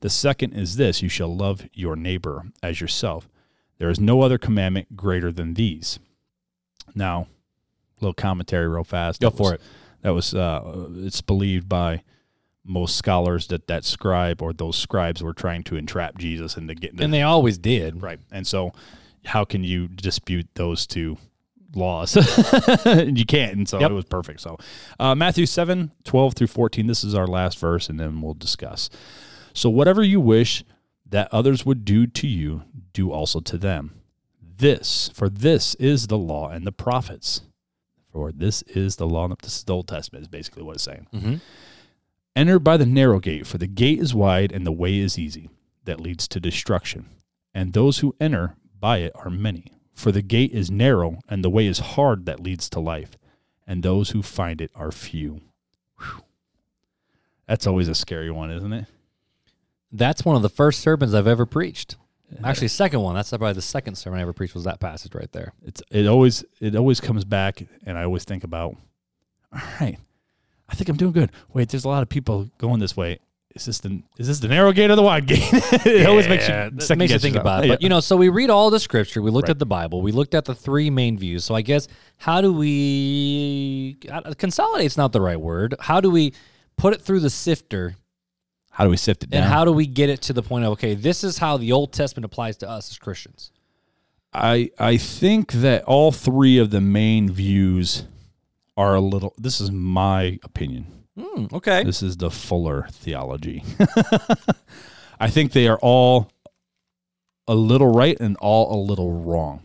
The second is this you shall love your neighbor as yourself. There is no other commandment greater than these. Now, little commentary real fast. Go That for was- it. That was uh, it's believed by most scholars that that scribe or those scribes were trying to entrap Jesus into getting and they always did. right. And so, how can you dispute those two laws? [LAUGHS] you can't. And so Yep. it was perfect. So, uh, Matthew 7, 12 through 14. This is our last verse, and then we'll discuss. So, whatever you wish that others would do to you, do also to them. This, for this is the law and the prophets. For this is the law. and This is the Old Testament, is basically what it's saying. Mhm. Enter by the narrow gate, for the gate is wide and the way is easy that leads to destruction. And those who enter by it are many. For the gate is narrow and the way is hard that leads to life, and those who find it are few. Whew. That's always a scary one, isn't it? That's one of the first sermons I've ever preached. Actually, second one. That's probably the second sermon I ever preached was that passage right there. It's it always it always comes back, and I always think about, all right, I think I'm doing good. Wait, there's a lot of people going this way. Is this the is this the narrow gate or the wide gate? [LAUGHS] it always makes you second makes you think yourself. about it. Yeah. But you know, so we read all the scripture. We looked Right. at the Bible. We looked at the three main views. So I guess how do we uh, consolidate's not the right word. How do we put it through the sifter how do we sift it down? and how do we get it to the point of okay, this is how the Old Testament applies to us as Christians. I I think that all three of the main views are a little. This is my opinion. Hmm, okay. This is the Fuller theology. [LAUGHS] I think they are all a little right and all a little wrong.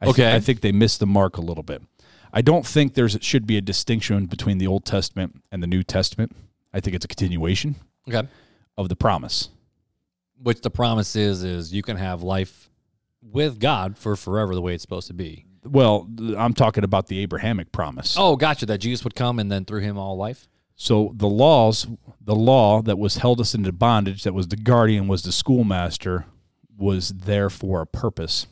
I Okay. I think they missed the mark a little bit. I don't think there's should be a distinction between the Old Testament and the New Testament. I think it's a continuation Okay. of the promise. Which the promise is is you can have life with God for forever the way it's supposed to be. Well, I'm talking about the Abrahamic promise. Oh, gotcha. That Jesus would come and then through him all life. So the laws, the law that was held us into bondage, that was the guardian, was the schoolmaster, was there for a purpose,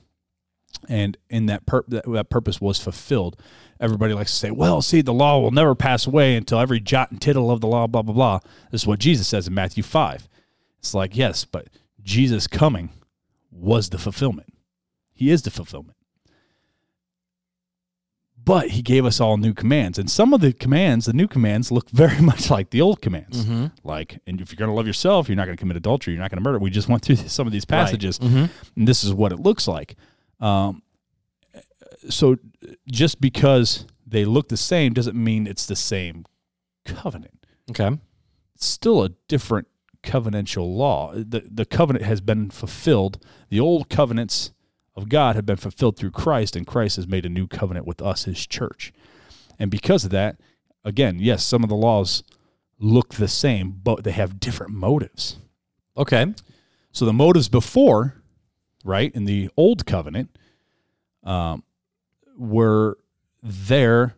and in that pur- that, that purpose was fulfilled. Everybody likes to say, "Well, see, the law will never pass away until every jot and tittle of the law." Blah blah blah. This is what Jesus says in Matthew five. It's like yes, but Jesus coming was the fulfillment. He is the fulfillment. But he gave us all new commands. And some of the commands, the new commands, look very [LAUGHS] much like the old commands. Mm-hmm. Like, and if you're going to love yourself, you're not going to commit adultery, you're not going to murder. We just went through [LAUGHS] some of these Right. passages, Mhm. and this is what it looks like. Um, so just because they look the same doesn't mean it's the same covenant. Okay. It's still a different covenantal law. The, the covenant has been fulfilled. The old covenants of God have been fulfilled through Christ, and Christ has made a new covenant with us, his church. And because of that, again, yes, some of the laws look the same, but they have different motives. Okay. So the motives before, right, in the old covenant, um, were there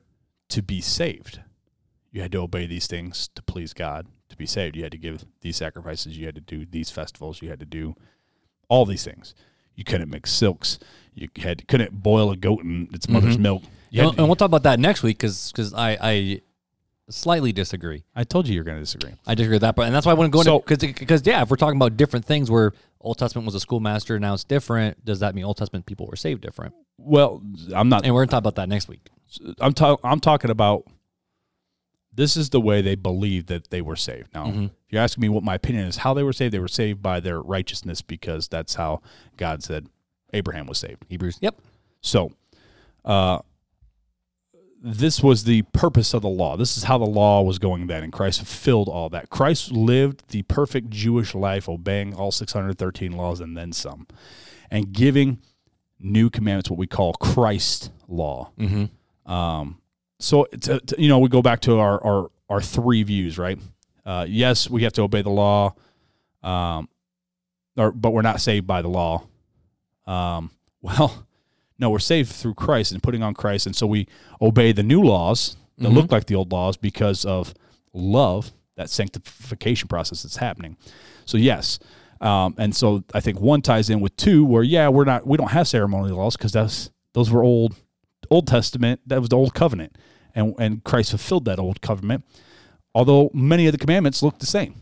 to be saved. You had to obey these things to please God to be saved. You had to give these sacrifices. You had to do these festivals. You had to do all these things. You couldn't make silks. You had couldn't boil a goat in its mother's Mhm. milk. And, had and we'll talk about that next week because I, I slightly disagree. I told you you're going to disagree. I disagree with that, but and that's why I want to go So- into because yeah, if we're talking about different things where Old Testament was a schoolmaster, now it's different. Does that mean Old Testament people were saved different? Well, I'm not. And we're gonna talk about that next week. I'm ta- I'm talking about this is the way they believed that they were saved. Now, Mhm. if you're asking me what my opinion is, how they were saved, they were saved by their righteousness because that's how God said Abraham was saved. Hebrews. Yep. So, uh, this was the purpose of the law. This is how the law was going then, and Christ fulfilled all that. Christ lived the perfect Jewish life, obeying all 613 laws and then some, and giving new commandments, what we call Christ law. Mm-hmm. Um, so, to, to- you know, we go back to our, our, our three views, right? Uh, yes, we have to obey the law, um, or, but we're not saved by the law. Um, [LAUGHS] well, no, we're saved through Christ and putting on Christ. And so we obey the new laws that look like the old laws because of love, that sanctification process that's happening. So, yes. Um, and so I think one ties in with two, where yeah, we're not, we don't have ceremonial laws because that's those were old, Old Testament. That was the old covenant, and and Christ fulfilled that old covenant. Although many of the commandments look the same,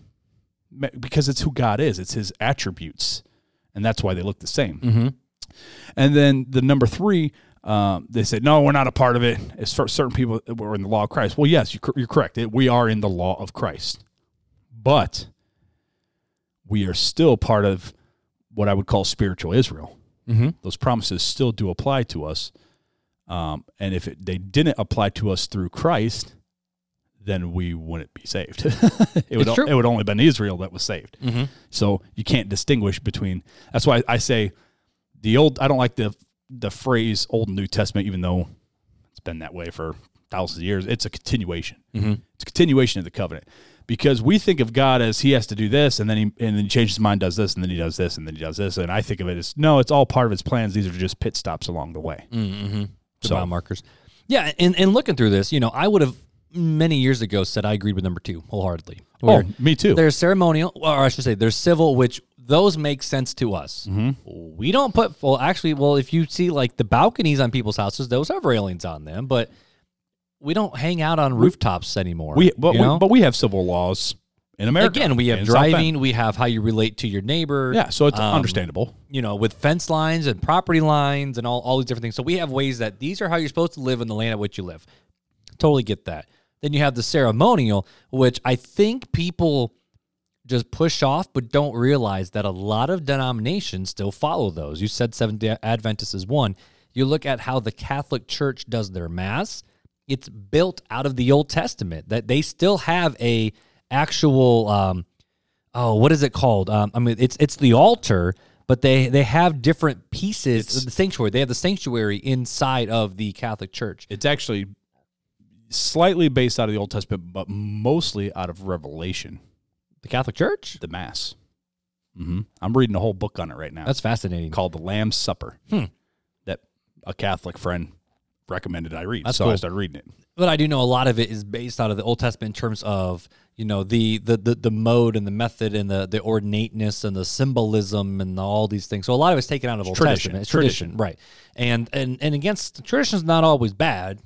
because it's who God is, it's His attributes, and that's why they look the same. Mm-hmm. And then the number three, um, they said, no, we're not a part of it. It's for certain people that were in the law of Christ. Well, yes, you're, you're correct. It, we are in the law of Christ, but we are still part of what I would call spiritual Israel. Mm-hmm. Those promises still do apply to us. Um, and if it, they didn't apply to us through Christ, then we wouldn't be saved. [LAUGHS] it would it would only been Israel that was saved. Mm-hmm. So you can't distinguish between. That's why I say the old. I don't like the the phrase Old and New Testament, even though it's been that way for thousands of years. It's a continuation. Mm-hmm. It's a continuation of the covenant because we think of God as He has to do this, and then he and then he changes his mind, does this, and then he does this, and then he does this, and I think of it as no, it's all part of His plans. These are just pit stops along the way. Mm-hmm. The So- mile markers. Yeah, and, and looking through this, you know, I would have many years ago said I agreed with number two wholeheartedly. Where Oh, me too. There's ceremonial, or I should say, there's civil, which those make sense to us. Mm-hmm. We don't put well, actually, well, if you see like the balconies on people's houses, those have railings on them, but we don't hang out on rooftops anymore. we but we, but we have civil laws in America. again, we have in South Bend. driving, we have how you relate to your neighbor. Yeah, so it's um, understandable. you know, with fence lines and property lines and all, all these different things. So we have ways that these are how you're supposed to live in the land at which you live. Totally get that. Then you have the ceremonial, which I think people just push off, but don't realize that a lot of denominations still follow those. You said Seventh day Adventist is one. You look at how the Catholic Church does their mass, it's built out of the Old Testament, that they still have a actual um, oh, what is it called? Um, I mean, it's it's the altar, but they they have different pieces. It's- the sanctuary. They have the sanctuary inside of the Catholic Church. It's actually slightly based out of the Old Testament, but mostly out of Revelation, The Catholic Church. the Mass. Mm-hmm. I'm reading a whole book on it right now. That's fascinating. called The Lamb's Supper Hmm. that a Catholic friend recommended I read. That's so I cool. started reading it. But I do know a lot of it is based out of the Old Testament in terms of you know the the the, the mode and the method and the the ornateness and the symbolism and all these things. So a lot of it's taken out of Old tradition. Testament. It's tradition, right? And and and against tradition is not always bad,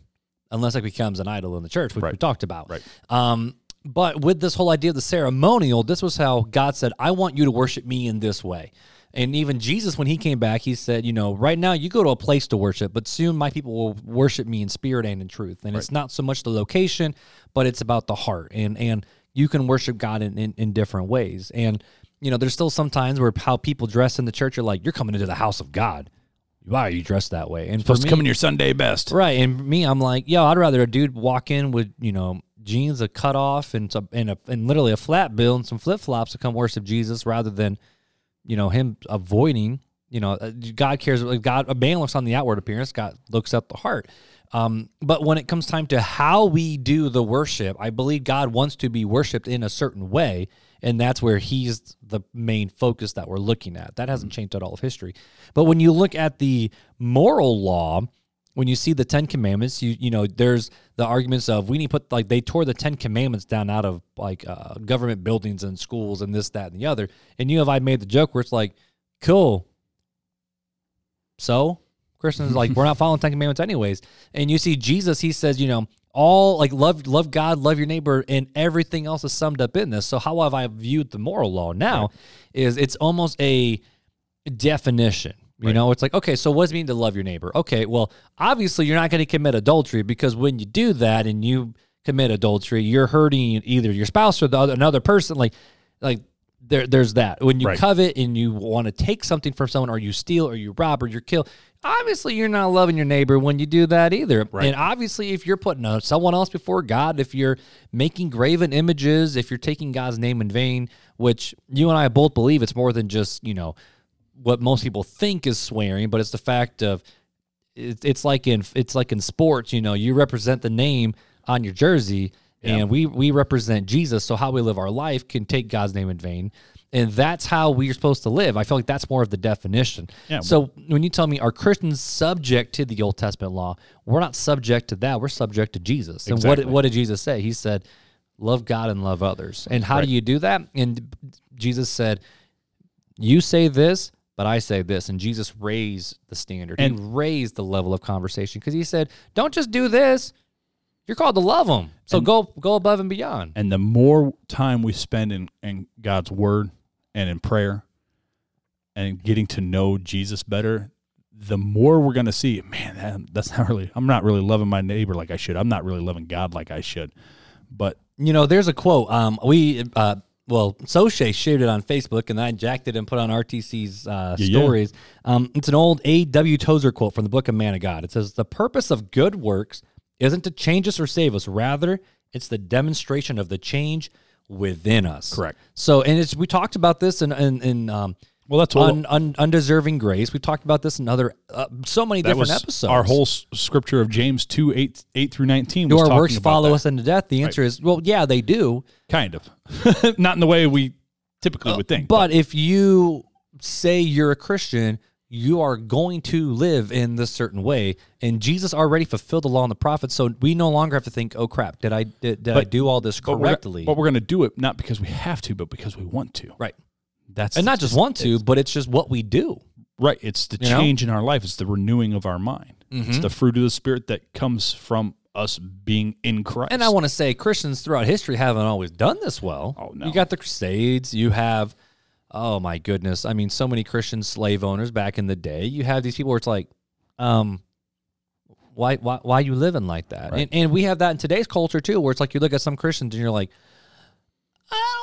unless it becomes an idol in the church, which we Right. talked about. Right. Um, but with this whole idea of the ceremonial, this was how God said, "I want you to worship me in this way." And even Jesus, when he came back, he said, "You know, right now you go to a place to worship, but soon my people will worship me in spirit and in truth." And it's not so much the location, but it's about the heart. And and you can worship God in, in, in different ways. And you know, there's still some times where how people dress in the church are like, "You're coming into the house of God. Why are you dressed that way?" And for Supposed to come in your Sunday best. Right, and me, I'm like, yo, I'd rather a dude walk in with you know jeans a cut off and some and a and literally a flat bill and some flip flops to come worship Jesus rather than you know him avoiding. You know, uh, God cares. God, a man looks on the outward appearance. God looks at the heart. Um, but when it comes time to how we do the worship, I believe God wants to be worshipped in a certain way, and that's where He's the main focus that we're looking at. That hasn't changed at all of history. But when you look at the moral law, when you see the Ten Commandments, you you know there's the arguments of we need to put like they tore the Ten Commandments down out of like uh, government buildings and schools and this that and the other, and you have I made the joke where it's like, cool. So Christians like we're not following Ten Commandments anyways, and you see Jesus, he says you know all like love love God, love your neighbor, and everything else is summed up in this. So how have I viewed the moral law now? Is it's almost a definition. You Right. know, it's like, okay, so what does it mean to love your neighbor? Okay, well, obviously you're not going to commit adultery because when you do that and you commit adultery, you're hurting either your spouse or the other, another person. Like, like there there's that when you Right. covet and you want to take something from someone or you steal or you rob or you kill obviously you're not loving your neighbor when you do that either Right. and obviously if you're putting uh, someone else before god if you're making graven images if you're taking god's name in vain which you and i both believe it's more than just you know what most people think is swearing but it's the fact of it, it's like in it's like in sports you know you represent the name on your jersey and we we represent jesus. So how we live our life can take god's name in vain. And that's how we're supposed to live. I feel like that's more of the definition. Yeah. so when you tell me are christians subject to the old testament law? We're not subject to that. We're subject to jesus. And what what did jesus say? He said love god and love others. And how Right. do you do that? And jesus said you say this, but I say this. And Jesus raised the standard. he And- raised the level of conversation because he said, don't just do this. You're called to love them. So go go above and beyond. And the more time we spend in, in God's word and in prayer and getting to know Jesus better, the more we're going to see, man, that, that's not really, I'm not really loving my neighbor like I should. I'm not really loving God like I should. But You know, there's a quote. Um, we uh, well, Soche shared it on Facebook, and I jacked it and put on RTC's uh, Yeah, yeah. stories. Um, it's an old A.W. Tozer quote from the Book of Man of God. It says, "The purpose of good works isn't to change us or save us. Rather, it's the demonstration of the change within us." Correct. So, and it's we talked about this in in, in um, well, that's all. un, un, undeserving grace. We've talked about this in other uh, so many that different was episodes. our whole s- scripture of James 2 8, 8 through 19. do our works follow that. us into death? The answer is well, yeah, they do. Kind of. [LAUGHS] not in the way we typically would think. Uh, But if you say you're a Christian, you are going to live in this certain way, and Jesus already fulfilled the law and the prophets. So we no longer have to think, "Oh crap, did I did, did I do all this but we're, correctly?" but we're going to do it not because we have to, but because we want to. right, That's and not just want to, but it's just what we do. Right. It's the You know? change in our life. It's the renewing of our mind. Mm-hmm. It's the fruit of the spirit that comes from us being in Christ. And I want to say Christians throughout history haven't always done this well. Oh, no. You got the Crusades. You have, oh my goodness. I mean, so many Christian slave owners back in the day. You have these people where it's like, um, why, why, why you living like that? Right. And, and we have that in today's culture too, where it's like you look at some Christians and you're like,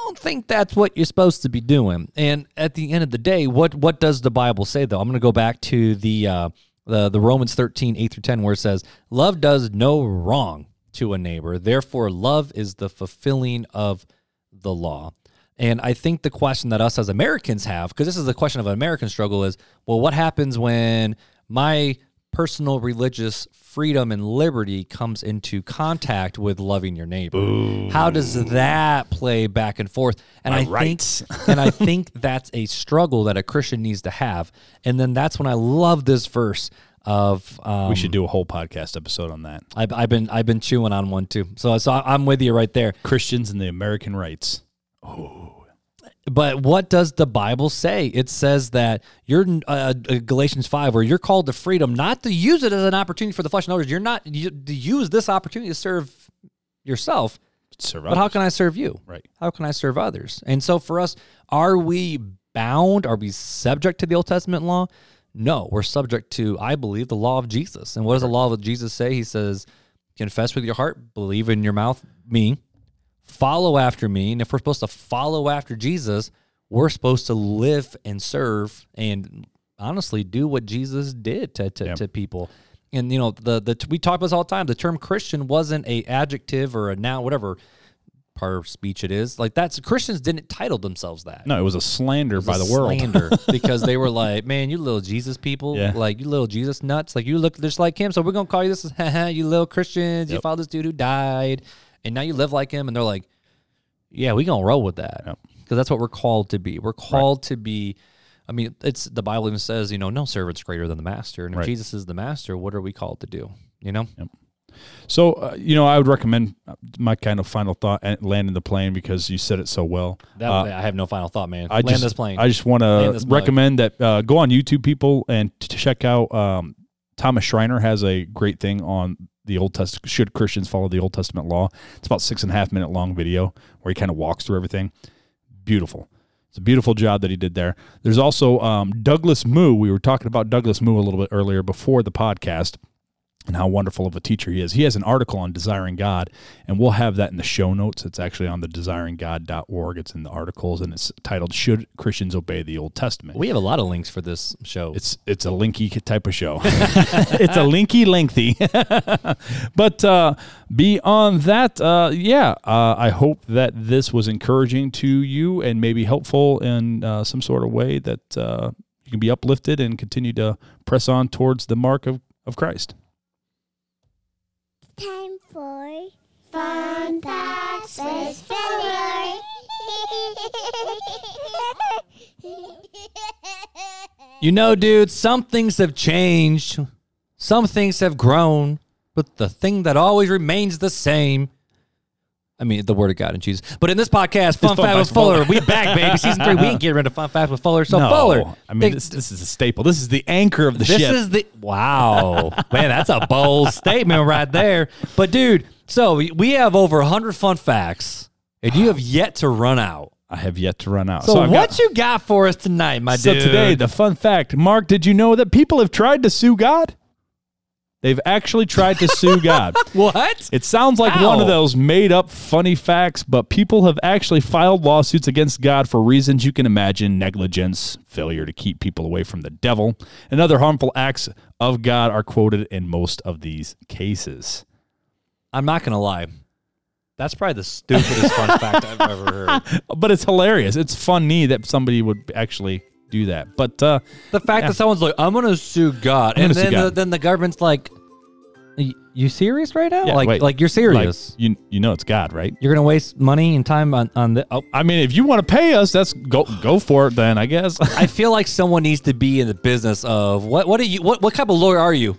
don't think that's what you're supposed to be doing. And at the end of the day, what what does the Bible say though? I'm going to go back to the uh, the the Romans 13 8 through 10 where it says, "Love does no wrong to a neighbor. Therefore, love is the fulfilling of the law." And I think the question that us as Americans have, because this is the question of an American struggle, is well, what happens when my personal religious freedom and liberty comes into contact with loving your neighbor? How does that play back and forth? And My I rights. think [LAUGHS] and I [LAUGHS] think that's a struggle that a Christian needs to have. And then that's when I love this verse of um, we should do a whole podcast episode on that. I've, I've been I've been chewing on one too. So so I'm with you right there. Christians and the American rights. But what does the Bible say? It says that you're uh, uh, Galatians five, where you're called to freedom, not to use it as an opportunity for the flesh and others. You're not you, to use this opportunity to serve yourself. Serve But how can I serve you? Right. How can I serve others? And so for us, are we bound? Are we subject to the Old Testament law? No, we're subject to, I believe, the law of Jesus. And what does the law of Jesus say? He says, confess with your heart, believe in your mouth, me, follow after me. And if we're supposed to follow after Jesus, we're supposed to live and serve and honestly do what Jesus did to, to, Yeah. to people. And you know, the the we talk about this all the time. The term Christian wasn't a adjective or a noun, whatever part of speech it is. Like that's Christians didn't title themselves that. No, it was a slander by It's the a world. slander [LAUGHS] because they were like, "Man, you little Jesus people, Yeah. like you little Jesus nuts, like you look just like him." So we're gonna call you this, [LAUGHS] you little Christians. You follow this dude who died, and now you live like him. And they're like, "Yeah, we gonna roll with that Yep. because that's what we're called to be. We're called to be." I mean, it's the Bible even says, you know, no servant's greater than the master, and if Right. Jesus is the master, what are we called to do? You know, So, uh, you know, I would recommend uh, my kind of final thought and landing the plane because you said it so well. that Uh, I have no final thought, man. I Land just, this plane. I just want to recommend that uh, go on YouTube, people, and to check out um, Thomas Schreiner has a great thing on the Old Testament. Should Christians follow the Old Testament law? It's about six and a half minute long video where he kind of walks through everything. Beautiful. It's a beautiful job that he did there. There's also um, Douglas Moo. We were talking about Douglas Moo a little bit earlier before the podcast. And how wonderful of a teacher he is. He has an article on desiring God, and we'll have that in the show notes. It's actually on the desiringgod.org. It's in the articles, and it's titled "Should Christians Obey the Old Testament?" We have a lot of links for this show. It's it's a linky type of show. [LAUGHS] [LAUGHS] it's a linky lengthy. [LAUGHS] but uh, beyond that, uh, yeah, uh, I hope that this was encouraging to you and maybe helpful in uh, some sort of way that uh, you can be uplifted and continue to press on towards the mark of, of Christ. Time for Fun Facts with Fuller. You know, dude, some things have changed, some things have grown, but the thing that always remains the same. I mean, the word of God and Jesus. But in this podcast, Fun Fun Facts with Fuller, Fuller. we back, baby. Season three, we ain't getting rid of Fun Facts with Fuller. So, no, Fuller. I mean, big- this, this is a staple. This is the anchor of the this ship. is the wow, man. That's a bold statement right there. But dude, so we- have over 100 fun facts, and you have yet to run out. I have yet to run out. So, I've what got- you got for us tonight, my dude? So dude? today, the fun fact, Mark, did you know that people have tried to sue God? They've actually tried to sue God. [LAUGHS] what? It sounds like one of those made up funny facts, but people have actually filed lawsuits against God for reasons you can imagine negligence, failure to keep people away from the devil, and other harmful acts of God are quoted in most of these cases. I'm not gonna lie. That's probably the stupidest fun fact I've ever heard. [LAUGHS] But it's hilarious. It's funny that somebody would actually do that. But uh, The fact Yeah. that someone's like, "I'm gonna sue God," I'm and then the, then the government's like, "You serious right now? yeah, like, wait. like you're Like, serious? you you know it's God, right? you're gonna waste money and time on on the?" Oh, I mean, if you want to pay us, that's go go for it. Then I guess. [LAUGHS] I feel like someone needs to be in the business of what? What are you? What? What type of lawyer are you?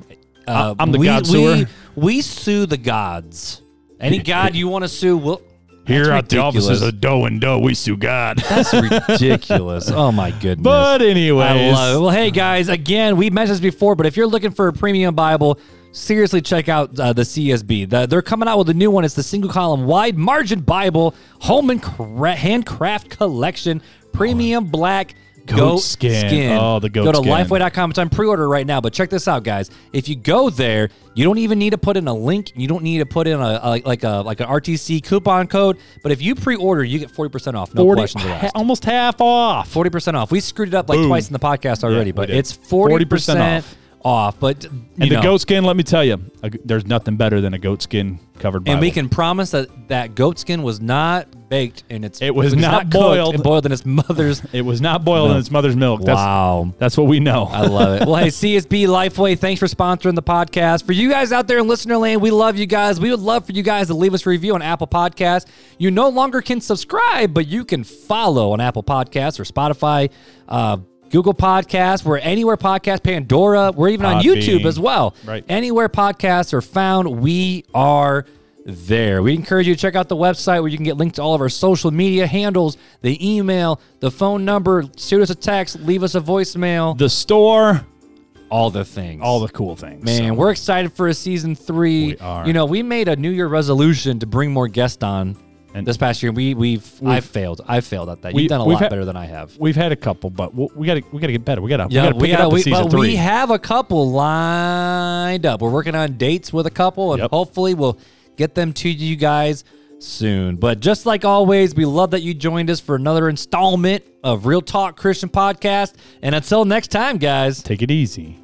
Uh, I'm the we, God we, suer. we sue the gods. Any [LAUGHS] god you want to sue, we'll. Here That's at the offices of Doe and Doe, we sue God. That's [LAUGHS] ridiculous. Oh my goodness. but anyways, I love it. Well, hey guys, again, we mentioned this before, but if you're looking for a premium Bible, seriously check out uh, the CSB. The- they're coming out with a new one. It's the single column wide margin Bible home and cra- handcraft collection, premium black. Goat skin. Oh, the goat Go to skin. lifeway.com. It's on pre-order right now. But check this out, guys. If you go there, you don't even need to put in a link. You don't need to put in a, a like a like an RTC coupon code. But if you pre-order, you get forty percent off. No 40, questions asked. almost half off. Forty percent off. We screwed it up like Boom. twice in the podcast already, we but it's forty 40% off. Off. But you And the know, goat skin, let me tell you, there's nothing better than a goat skin covered Bible. and we can promise that that goat skin was not baked and it's It was it's not cooked boiled. and boiled in its mother's. [LAUGHS] It was not boiled No. in its mother's milk. That's, wow. That's what we know. I love it. Well, hey, [LAUGHS] CSB Lifeway, thanks for sponsoring the podcast. For you guys out there in listener land, we love you guys. We would love for you guys to leave us a review on Apple Podcasts. You no longer can subscribe, but you can follow on Apple Podcasts or Spotify, uh, Google Podcasts, we're anywhere podcast, Pandora. We're even on Podbean. YouTube as well. Right. Anywhere podcasts are found, we are there. We encourage you to check out the website where you can get links to all of our social media handles, the email, the phone number, shoot us a text, leave us a voicemail, the store, all the things. all the cool things. Man, So, we're excited for a season three. We are. You know, we made a New Year resolution to bring more guests on. And- this past year, we we've, I've failed. I've failed at that. We- You've done a lot had- better than I have. we've had a couple, but we got to we got to get better. We got to Yeah, we got to pick it up in we, but we have a couple lined up. We're working on dates with a couple, and Yep. hopefully we'll get them to you guys soon. But just like always, we love that you joined us for another installment of Real Talk Christian Podcast. And until next time, guys. Take it easy.